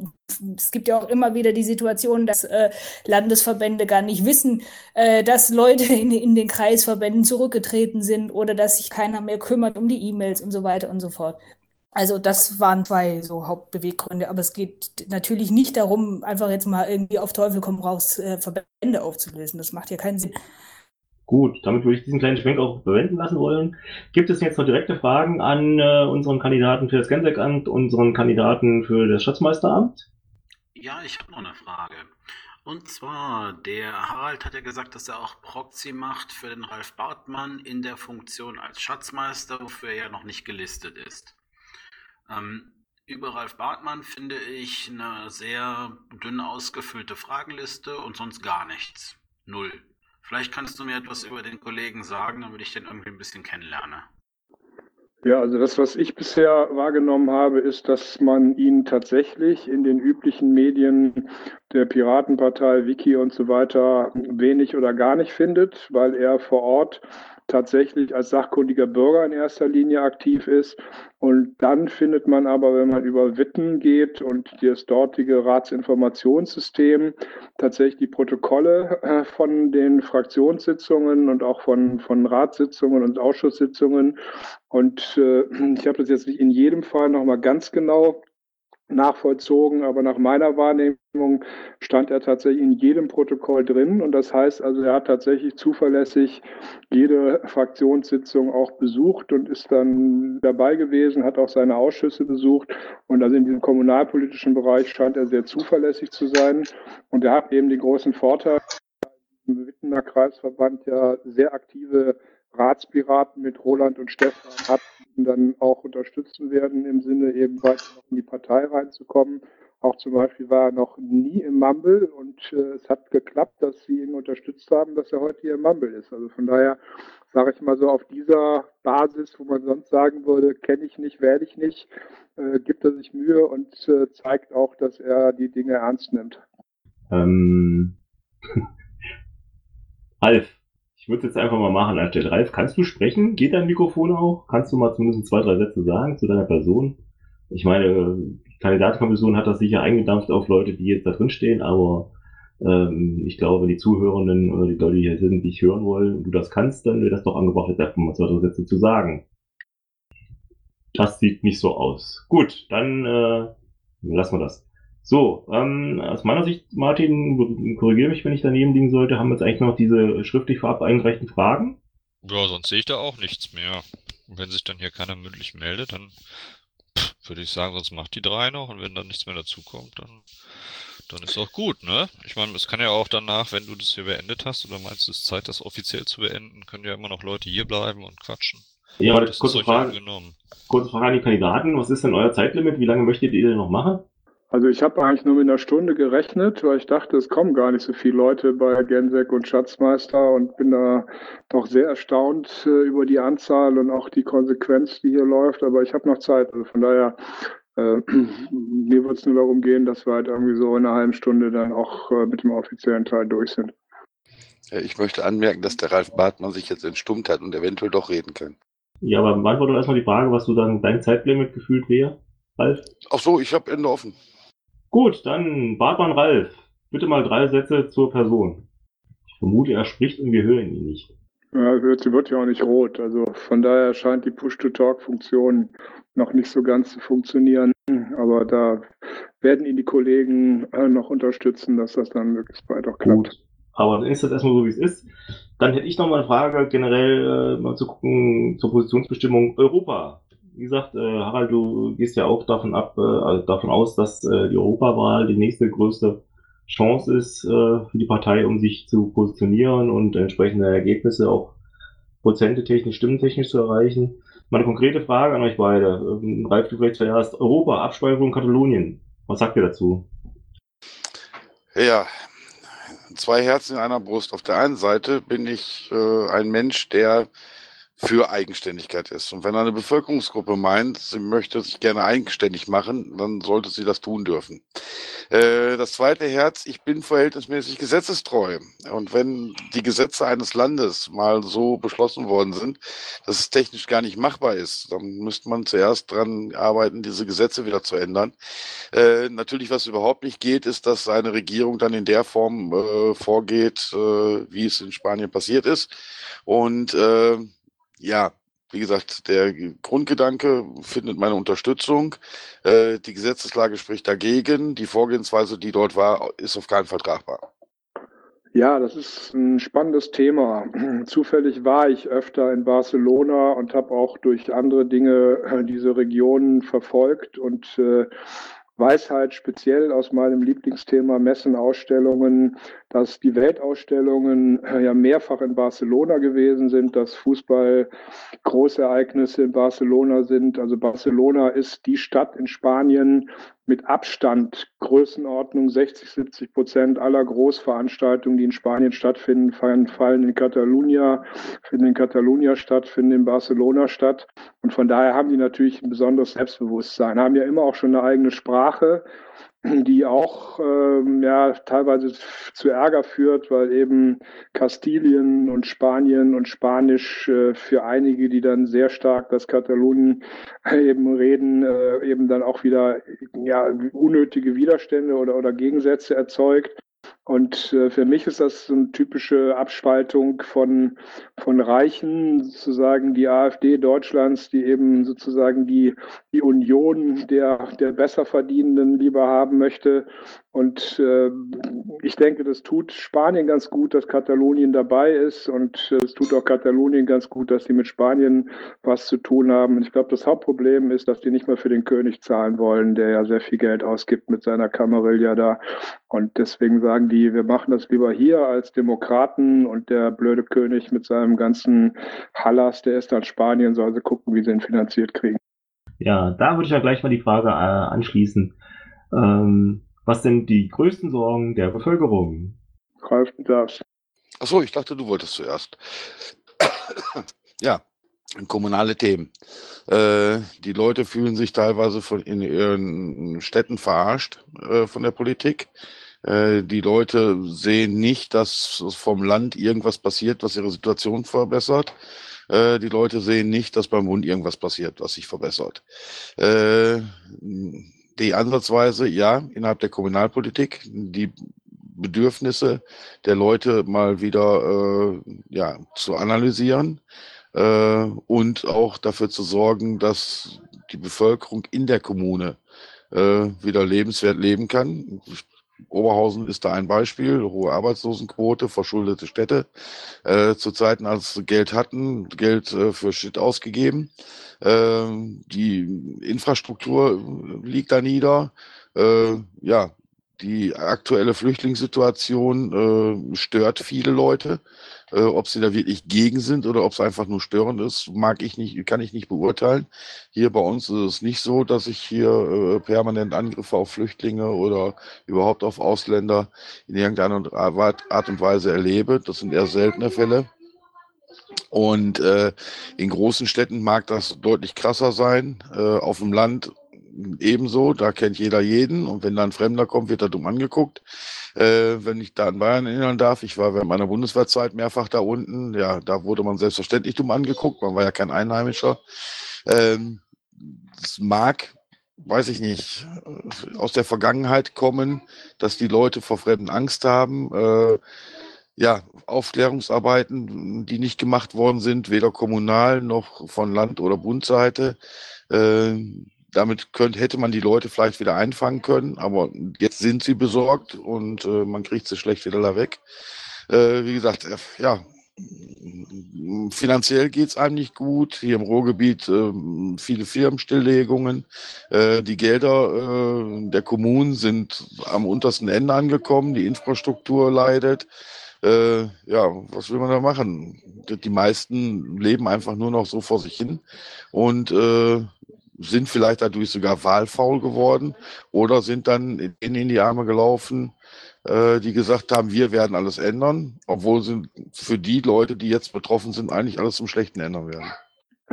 es gibt ja auch immer wieder die Situation, dass äh, Landesverbände gar nicht wissen, äh, dass Leute in, in den Kreisverbänden zurückgetreten sind oder dass sich keiner mehr kümmert um die E-Mails und so weiter und so fort. Also das waren zwei so Hauptbeweggründe, aber es geht natürlich nicht darum, einfach jetzt mal irgendwie auf Teufel komm raus äh, Verbände aufzulösen. Das macht ja keinen Sinn. Gut, damit würde ich diesen kleinen Schwenk auch bewenden lassen wollen. Gibt es jetzt noch direkte Fragen an äh, unseren Kandidaten für das Gensek-Amt, unseren Kandidaten für das Schatzmeisteramt? Ja, ich habe noch eine Frage. Und zwar, der Harald hat ja gesagt, dass er auch Proxy macht für den Ralf Bartmann in der Funktion als Schatzmeister, wofür er ja noch nicht gelistet ist. Ähm, über Ralf Bartmann finde ich eine sehr dünn ausgefüllte Fragenliste und sonst gar nichts. Null. Vielleicht kannst du mir etwas über den Kollegen sagen, damit ich den irgendwie ein bisschen kennenlerne. Ja, also das, was ich bisher wahrgenommen habe, ist, dass man ihn tatsächlich in den üblichen Medien der Piratenpartei, Wiki und so weiter wenig oder gar nicht findet, weil er vor Ort tatsächlich als sachkundiger Bürger in erster Linie aktiv ist. Und dann findet man aber, wenn man über Witten geht und das dortige Ratsinformationssystem, tatsächlich die Protokolle äh, von den Fraktionssitzungen und auch von, von Ratssitzungen und Ausschusssitzungen. Und äh, ich habe das jetzt nicht in jedem Fall nochmal ganz genau nachvollzogen, aber nach meiner Wahrnehmung stand er tatsächlich in jedem Protokoll drin. Und das heißt also, er hat tatsächlich zuverlässig jede Fraktionssitzung auch besucht und ist dann dabei gewesen, hat auch seine Ausschüsse besucht. Und also in diesem kommunalpolitischen Bereich scheint er sehr zuverlässig zu sein. Und er hat eben den großen Vorteil, im Wittener Kreisverband ja sehr aktive Ratspiraten mit Roland und Stefan hat, dann auch unterstützen werden, im Sinne eben weiter in die Partei reinzukommen. Auch zum Beispiel war er noch nie im Mumble und äh, es hat geklappt, dass sie ihn unterstützt haben, dass er heute hier im Mumble ist. Also von daher sage ich mal so, auf dieser Basis, wo man sonst sagen würde, kenne ich nicht, werde ich nicht, äh, gibt er sich Mühe und äh, zeigt auch, dass er die Dinge ernst nimmt. Ähm, Alf, würde jetzt einfach mal machen anstelle. Ralf, kannst du sprechen? Geht dein Mikrofon auch? Kannst du mal zumindest zwei, drei Sätze sagen zu deiner Person? Ich meine, die Kandidatenkommission hat das sicher eingedampft auf Leute, die jetzt da drin stehen, aber ähm, ich glaube, die Zuhörenden oder die Leute, die hier sind, dich hören wollen, und du das kannst, dann wäre das doch angebracht, jetzt einfach mal zwei, drei Sätze zu sagen. Das sieht nicht so aus. Gut, dann äh, lassen wir das. So, ähm, aus meiner Sicht, Martin, korrigiere mich, wenn ich daneben liegen sollte, haben wir jetzt eigentlich noch diese schriftlich vorab eingereichten Fragen. Ja, sonst sehe ich da auch nichts mehr. Und wenn sich dann hier keiner mündlich meldet, dann pff, würde ich sagen, sonst macht die drei noch und wenn dann nichts mehr dazukommt, dann, dann ist auch gut, ne? Ich meine, es kann ja auch danach, wenn du das hier beendet hast oder meinst, es ist Zeit, das offiziell zu beenden, können ja immer noch Leute hier bleiben und quatschen. Ja, aber das kurze Frage, kurze Frage an die Kandidaten. Was ist denn euer Zeitlimit? Wie lange möchtet ihr denn noch machen? Also ich habe eigentlich nur mit einer Stunde gerechnet, weil ich dachte, es kommen gar nicht so viele Leute bei Gensek und Schatzmeister und bin da doch sehr erstaunt äh, über die Anzahl und auch die Konsequenz, die hier läuft. Aber ich habe noch Zeit. Also von daher, äh, mir wird es nur darum gehen, dass wir halt irgendwie so in einer halben Stunde dann auch äh, mit dem offiziellen Teil durch sind. Ich möchte anmerken, dass der Ralf Bartmann sich jetzt entstummt hat und eventuell doch reden kann. Ja, aber beantworte doch erstmal die Frage, was du dann dein Zeitlimit gefühlt wäre, Ralf. Ach so, ich habe Ende offen. Gut, dann Bartmann Ralf. Bitte mal drei Sätze zur Person. Ich vermute, er spricht und wir hören ihn nicht. Ja, wird- sie wird ja auch nicht rot. Also von daher scheint die Push-to-Talk-Funktion noch nicht so ganz zu funktionieren. Aber da werden ihn die Kollegen äh, noch unterstützen, dass das dann möglichst bald auch klappt. Gut. Aber dann ist das erstmal so, wie es ist. Dann hätte ich noch mal eine Frage generell äh, mal zu gucken zur Positionsbestimmung Europa. Wie gesagt, äh, Harald, du gehst ja auch davon ab, äh, also davon aus, dass äh, die Europawahl die nächste größte Chance ist äh, für die Partei, um sich zu positionieren und entsprechende Ergebnisse auch prozentetechnisch, stimmentechnisch zu erreichen. Meine konkrete Frage an euch beide. Ähm, Ralf, du vielleicht zuerst. Europa, Abspaltung Katalonien. Was sagt ihr dazu? Ja, zwei Herzen in einer Brust. Auf der einen Seite bin ich äh, ein Mensch, der für Eigenständigkeit ist. Und wenn eine Bevölkerungsgruppe meint, sie möchte sich gerne eigenständig machen, dann sollte sie das tun dürfen. Äh, das zweite Herz, ich bin verhältnismäßig gesetzestreu. Und wenn die Gesetze eines Landes mal so beschlossen worden sind, dass es technisch gar nicht machbar ist, dann müsste man zuerst dran arbeiten, diese Gesetze wieder zu ändern. Äh, natürlich, was überhaupt nicht geht, ist, dass eine Regierung dann in der Form äh, vorgeht, wie es in Spanien passiert ist. Und ja, wie gesagt, der Grundgedanke findet meine Unterstützung. Äh, die Gesetzeslage spricht dagegen. Die Vorgehensweise, die dort war, ist auf keinen Fall tragbar. Ja, das ist ein spannendes Thema. Zufällig war ich öfter in Barcelona und habe auch durch andere Dinge äh, diese Region verfolgt und äh, weiß halt speziell aus meinem Lieblingsthema Messen, Ausstellungen, dass die Weltausstellungen äh, ja mehrfach in Barcelona gewesen sind, dass Fußball Großereignisse in Barcelona sind. Also Barcelona ist die Stadt in Spanien mit Abstand Größenordnung 60, 70 Prozent aller Großveranstaltungen, die in Spanien stattfinden, fallen, in Catalunya, finden in Catalunya statt, finden in Barcelona statt. Und von daher haben die natürlich ein besonderes Selbstbewusstsein, haben ja immer auch schon eine eigene Sprache, die auch ähm, ja teilweise zu Ärger führt, weil eben Kastilien und Spanien und Spanisch äh, für einige, die dann sehr stark das Katalonien eben reden, äh, eben dann auch wieder ja unnötige Widerstände oder oder Gegensätze erzeugt. Und äh, für mich ist das so eine typische Abspaltung von, von Reichen, sozusagen die AfD Deutschlands, die eben sozusagen die, die Union der, der Besserverdienenden lieber haben möchte. Und äh, ich denke, das tut Spanien ganz gut, dass Katalonien dabei ist. Und äh, es tut auch Katalonien ganz gut, dass sie mit Spanien was zu tun haben. Und ich glaube, das Hauptproblem ist, dass die nicht mehr für den König zahlen wollen, der ja sehr viel Geld ausgibt mit seiner Kamarilla da. Und deswegen sagen die, wir machen das lieber hier als Demokraten und der blöde König mit seinem ganzen Hallas, der ist dann Spanien, soll sie gucken, wie sie ihn finanziert kriegen. Ja, da würde ich ja gleich mal die Frage äh, anschließen. Ähm, was sind die größten Sorgen der Bevölkerung? Ralf, du darfst. Achso, ich dachte, du wolltest zuerst. ja, kommunale Themen. Äh, die Leute fühlen sich teilweise von in ihren Städten verarscht äh, von der Politik. Äh, die Leute sehen nicht, dass vom Land irgendwas passiert, was ihre Situation verbessert. Äh, die Leute sehen nicht, dass beim Bund irgendwas passiert, was sich verbessert. Die Ansatzweise, ja, innerhalb der Kommunalpolitik, die Bedürfnisse der Leute mal wieder äh, ja, zu analysieren äh, und auch dafür zu sorgen, dass die Bevölkerung in der Kommune äh, wieder lebenswert leben kann. Oberhausen ist da ein Beispiel, hohe Arbeitslosenquote, verschuldete Städte. Äh, zu Zeiten, als sie Geld hatten, Geld äh, für Shit ausgegeben. Äh, die Infrastruktur liegt da nieder. Äh, ja, die aktuelle Flüchtlingssituation äh, stört viele Leute. Äh, ob sie da wirklich gegen sind oder ob es einfach nur störend ist, mag ich nicht, kann ich nicht beurteilen. Hier bei uns ist es nicht so, dass ich hier äh, permanent Angriffe auf Flüchtlinge oder überhaupt auf Ausländer in irgendeiner Art und Weise erlebe. Das sind eher seltene Fälle. Und äh, in großen Städten mag das deutlich krasser sein. Äh, auf dem Land ebenso, da kennt jeder jeden. Und wenn da ein Fremder kommt, wird er dumm angeguckt äh, wenn ich da an Bayern erinnern darf. Ich war während meiner Bundeswehrzeit mehrfach da unten. Ja, da wurde man selbstverständlich dumm angeguckt. Man war ja kein Einheimischer. Ähm, das mag, weiß ich nicht, aus der Vergangenheit kommen, dass die Leute vor Fremden Angst haben. Äh, ja, Aufklärungsarbeiten, die nicht gemacht worden sind, weder kommunal noch von Land- oder Bundseite. Äh, damit könnte, hätte man die Leute vielleicht wieder einfangen können, aber jetzt sind sie besorgt und äh, man kriegt sie schlecht wieder da weg. Äh, wie gesagt, äh, ja, finanziell geht's einem nicht gut. Hier im Ruhrgebiet äh, viele Firmenstilllegungen. Äh, die Gelder äh, der Kommunen sind am untersten Ende angekommen. Die Infrastruktur leidet. Äh, ja, was will man da machen? Die meisten leben einfach nur noch so vor sich hin und sind vielleicht dadurch sogar wahlfaul geworden oder sind dann in, in die Arme gelaufen, äh, die gesagt haben, wir werden alles ändern, obwohl sie für die Leute, die jetzt betroffen sind, eigentlich alles zum Schlechten ändern werden.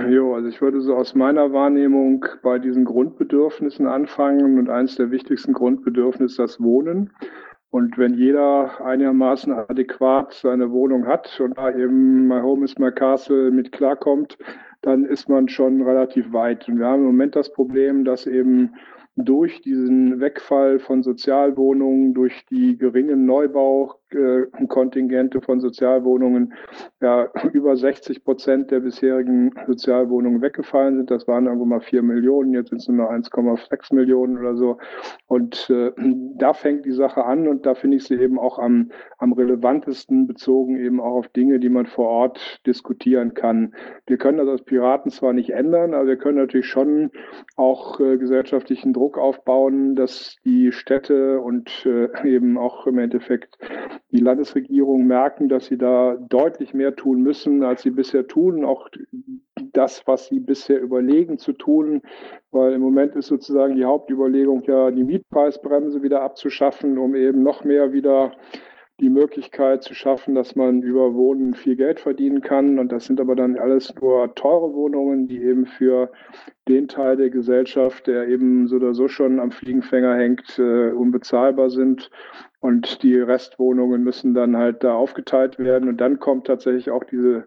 Jo, also ich würde so aus meiner Wahrnehmung bei diesen Grundbedürfnissen anfangen und eines der wichtigsten Grundbedürfnisse das Wohnen. Und wenn jeder einigermaßen adäquat seine Wohnung hat und da eben My Home is My Castle mit klarkommt, dann ist man schon relativ weit. Und wir haben im Moment das Problem, dass eben durch diesen Wegfall von Sozialwohnungen, durch die geringen Neubaukontingente von Sozialwohnungen, ja, über 60 Prozent der bisherigen Sozialwohnungen weggefallen sind. Das waren irgendwo mal vier Millionen, jetzt sind es nur noch 1,6 Millionen oder so. Und äh, da fängt die Sache an und da finde ich sie eben auch am, am relevantesten bezogen eben auch auf Dinge, die man vor Ort diskutieren kann. Wir können das als Piraten zwar nicht ändern, aber wir können natürlich schon auch äh, gesellschaftlichen Druck Druck aufbauen, dass die Städte und äh, eben auch im Endeffekt die Landesregierung merken, dass sie da deutlich mehr tun müssen, als sie bisher tun. Auch das, was sie bisher überlegen zu tun, weil im Moment ist sozusagen die Hauptüberlegung ja, die Mietpreisbremse wieder abzuschaffen, um eben noch mehr wieder die Möglichkeit zu schaffen, dass man über Wohnen viel Geld verdienen kann. Und das sind aber dann alles nur teure Wohnungen, die eben für den Teil der Gesellschaft, der eben so oder so schon am Fliegenfänger hängt, äh, unbezahlbar sind. Und die Restwohnungen müssen dann halt da aufgeteilt werden. Und dann kommt tatsächlich auch diese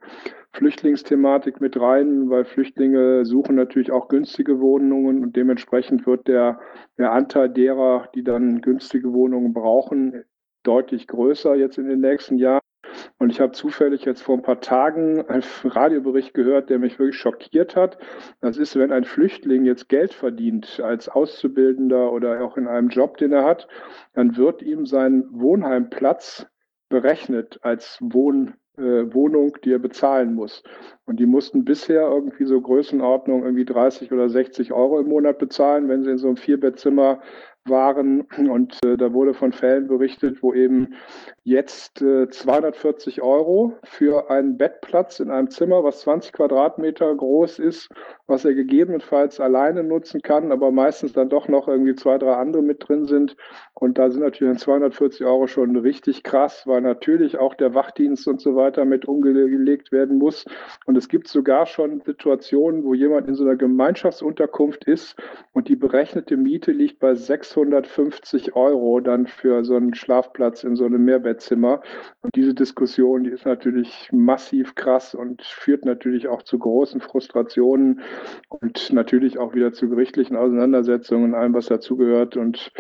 Flüchtlingsthematik mit rein, weil Flüchtlinge suchen natürlich auch günstige Wohnungen und dementsprechend wird der, der Anteil derer, die dann günstige Wohnungen brauchen, deutlich größer jetzt in den nächsten Jahren. Und ich habe zufällig jetzt vor ein paar Tagen einen Radiobericht gehört, der mich wirklich schockiert hat. Das ist, wenn ein Flüchtling jetzt Geld verdient als Auszubildender oder auch in einem Job, den er hat, dann wird ihm sein Wohnheimplatz berechnet als Wohn, äh, Wohnung, die er bezahlen muss. Und die mussten bisher irgendwie so Größenordnung irgendwie 30 oder 60 Euro im Monat bezahlen, wenn sie in so einem Vierbettzimmer waren. Und äh, da wurde von Fällen berichtet, wo eben jetzt äh, 240 Euro für einen Bettplatz in einem Zimmer, was 20 Quadratmeter groß ist, was er gegebenenfalls alleine nutzen kann, aber meistens dann doch noch irgendwie zwei, drei andere mit drin sind. Und da sind natürlich 240 Euro schon richtig krass, weil natürlich auch der Wachdienst und so weiter mit umgelegt werden muss. Und es gibt sogar schon Situationen, wo jemand in so einer Gemeinschaftsunterkunft ist und die berechnete Miete liegt bei 650 Euro dann für so einen Schlafplatz in so einem Mehrbettzimmer. Und diese Diskussion, die ist natürlich massiv krass und führt natürlich auch zu großen Frustrationen und natürlich auch wieder zu gerichtlichen Auseinandersetzungen und allem, was dazugehört. Und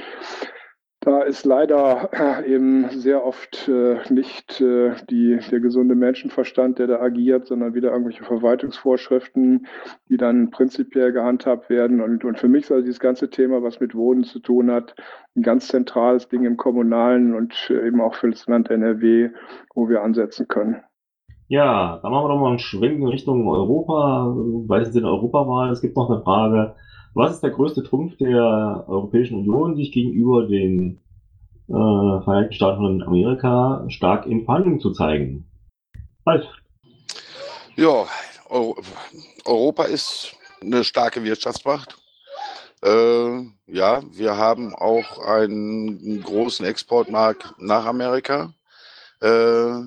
da ist leider eben sehr oft äh, nicht äh, die, der gesunde Menschenverstand, der da agiert, sondern wieder irgendwelche Verwaltungsvorschriften, die dann prinzipiell gehandhabt werden. Und, und für mich soll dieses ganze Thema, was mit Wohnen zu tun hat, ein ganz zentrales Ding im Kommunalen und äh, eben auch für das Land NRW, wo wir ansetzen können. Ja, dann machen wir doch mal einen Schwenk in Richtung Europa, weil es in Europawahl. Es gibt noch eine Frage, was ist der größte Trumpf der Europäischen Union, sich gegenüber den äh, Vereinigten Staaten von Amerika stark in Verhandlungen zu zeigen? Halt. Ja, Euro Europa ist eine starke Wirtschaftsmacht. Äh, ja, wir haben auch einen großen Exportmarkt nach Amerika. Äh,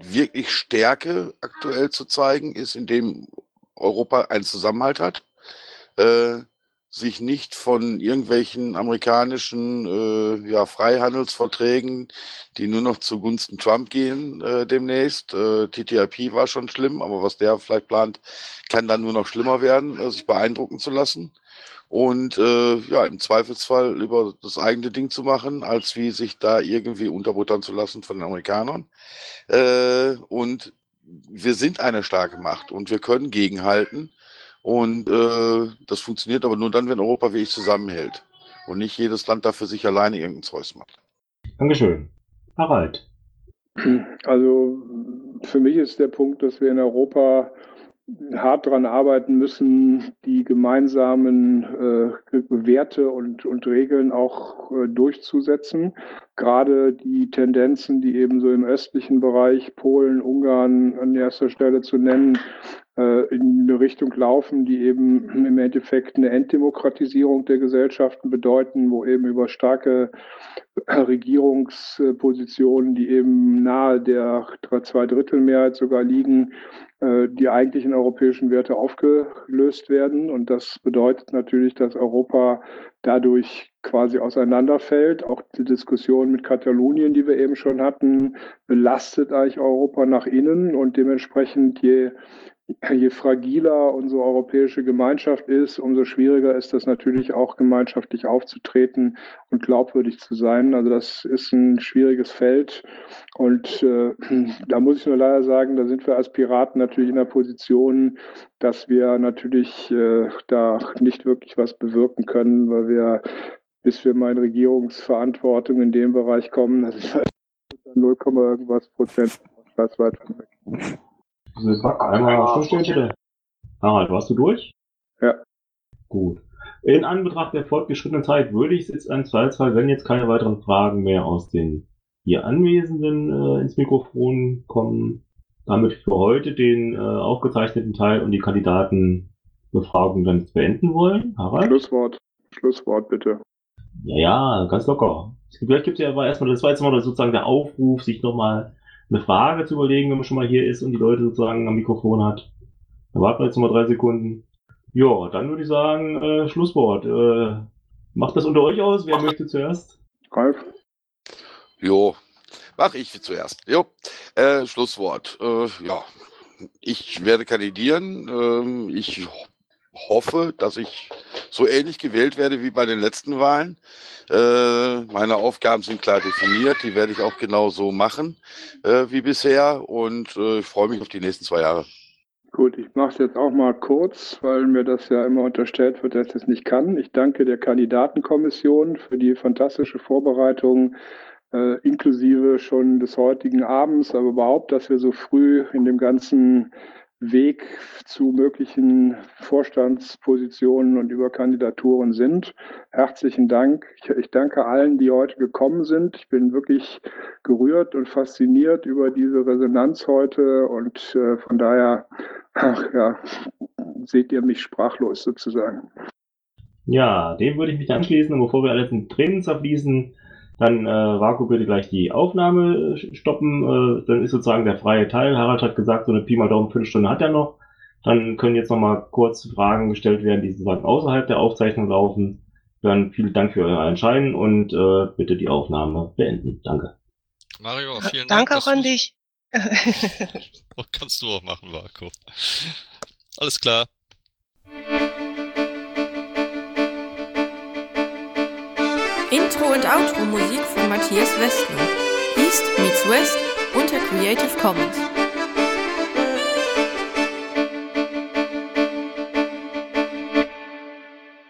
wirklich Stärke aktuell zu zeigen ist, indem Europa einen Zusammenhalt hat. Äh, sich nicht von irgendwelchen amerikanischen äh, ja, Freihandelsverträgen, die nur noch zugunsten Trump gehen äh, demnächst. Äh, TTIP war schon schlimm, aber was der vielleicht plant, kann dann nur noch schlimmer werden, äh, sich beeindrucken zu lassen. Und äh, ja, im Zweifelsfall über das eigene Ding zu machen, als wie sich da irgendwie unterbuttern zu lassen von den Amerikanern. Äh, und wir sind eine starke Macht und wir können gegenhalten. Und äh, das funktioniert aber nur dann, wenn Europa wirklich zusammenhält und nicht jedes Land dafür sich alleine irgendein Zeus macht. Dankeschön. Harald. Also für mich ist der Punkt, dass wir in Europa hart daran arbeiten müssen, die gemeinsamen äh, Werte und, und Regeln auch äh, durchzusetzen. Gerade die Tendenzen, die eben so im östlichen Bereich, Polen, Ungarn an erster Stelle zu nennen, äh, in eine Richtung laufen, die eben im Endeffekt eine Entdemokratisierung der Gesellschaften bedeuten, wo eben über starke Regierungspositionen, die eben nahe der Zweidrittelmehrheit sogar liegen, äh, die eigentlichen europäischen Werte aufgelöst werden. Und das bedeutet natürlich, dass Europa dadurch quasi auseinanderfällt. Auch die Diskussion mit Katalonien, die wir eben schon hatten, belastet eigentlich Europa nach innen und dementsprechend je je fragiler unsere europäische Gemeinschaft ist, umso schwieriger ist es natürlich auch gemeinschaftlich aufzutreten und glaubwürdig zu sein. Also das ist ein schwieriges Feld und äh, da muss ich nur leider sagen, da sind wir als Piraten natürlich in der Position, dass wir natürlich äh, da nicht wirklich was bewirken können, weil wir, bis wir mal in Regierungsverantwortung in dem Bereich kommen, das ist halt 0, irgendwas Prozent schweizweit weg. Silbak, einmal stillstehen bitte. Harald, warst du durch? Ja. Gut. In Anbetracht der fortgeschrittenen Zeit würde ich es jetzt an Zweifelsfall, wenn jetzt keine weiteren Fragen mehr aus den hier Anwesenden äh, ins Mikrofon kommen, damit für heute den äh, aufgezeichneten Teil und die Kandidatenbefragung dann beenden wollen. Harald? Schlusswort. Schlusswort bitte. Ja, ja, ganz locker. Vielleicht gibt es ja aber erstmal, das war jetzt mal sozusagen der Aufruf, sich nochmal eine Frage zu überlegen, wenn man schon mal hier ist und die Leute sozusagen am Mikrofon hat. Dann warten wir jetzt noch mal drei Sekunden. Ja, dann würde ich sagen, äh, Schlusswort. Äh, macht das unter euch aus? Wer Ach. möchte zuerst? Ralf. Jo, mach ich zuerst. Jo, äh, Schlusswort. Äh, ja, ich werde kandidieren. Ähm, ich hoffe, dass ich so ähnlich gewählt werde wie bei den letzten Wahlen. Äh, meine Aufgaben sind klar definiert, die werde ich auch genau so machen äh, wie bisher und äh, ich freue mich auf die nächsten zwei Jahre. Gut, ich mache es jetzt auch mal kurz, weil mir das ja immer unterstellt wird, dass ich es nicht kann. Ich danke der Kandidatenkommission für die fantastische Vorbereitung, äh, inklusive schon des heutigen Abends, aber überhaupt, dass wir so früh in dem ganzen Weg zu möglichen Vorstandspositionen und über Kandidaturen sind. Herzlichen Dank. Ich, ich, danke allen, die heute gekommen sind. Ich bin wirklich gerührt und fasziniert über diese Resonanz heute und äh, von daher, ach ja, seht ihr mich sprachlos sozusagen. Ja, dem würde ich mich anschließen. Und bevor wir alles in Tränen zerfließen, dann äh, Vaku bitte gleich die Aufnahme stoppen. Äh, dann ist sozusagen der freie Teil. Harald hat gesagt, so eine Pi mal Daumen fünf Stunden hat er noch. Dann können jetzt nochmal kurz Fragen gestellt werden, die sozusagen außerhalb der Aufzeichnung laufen. Dann vielen Dank für euer Entscheiden und äh, bitte die Aufnahme beenden. Danke. Mario, vielen Dank. Danke auch an dich. Kannst du auch machen, Vaku. Alles klar. Intro und Outro Musik von Matthias Westner. East meets West unter Creative Commons.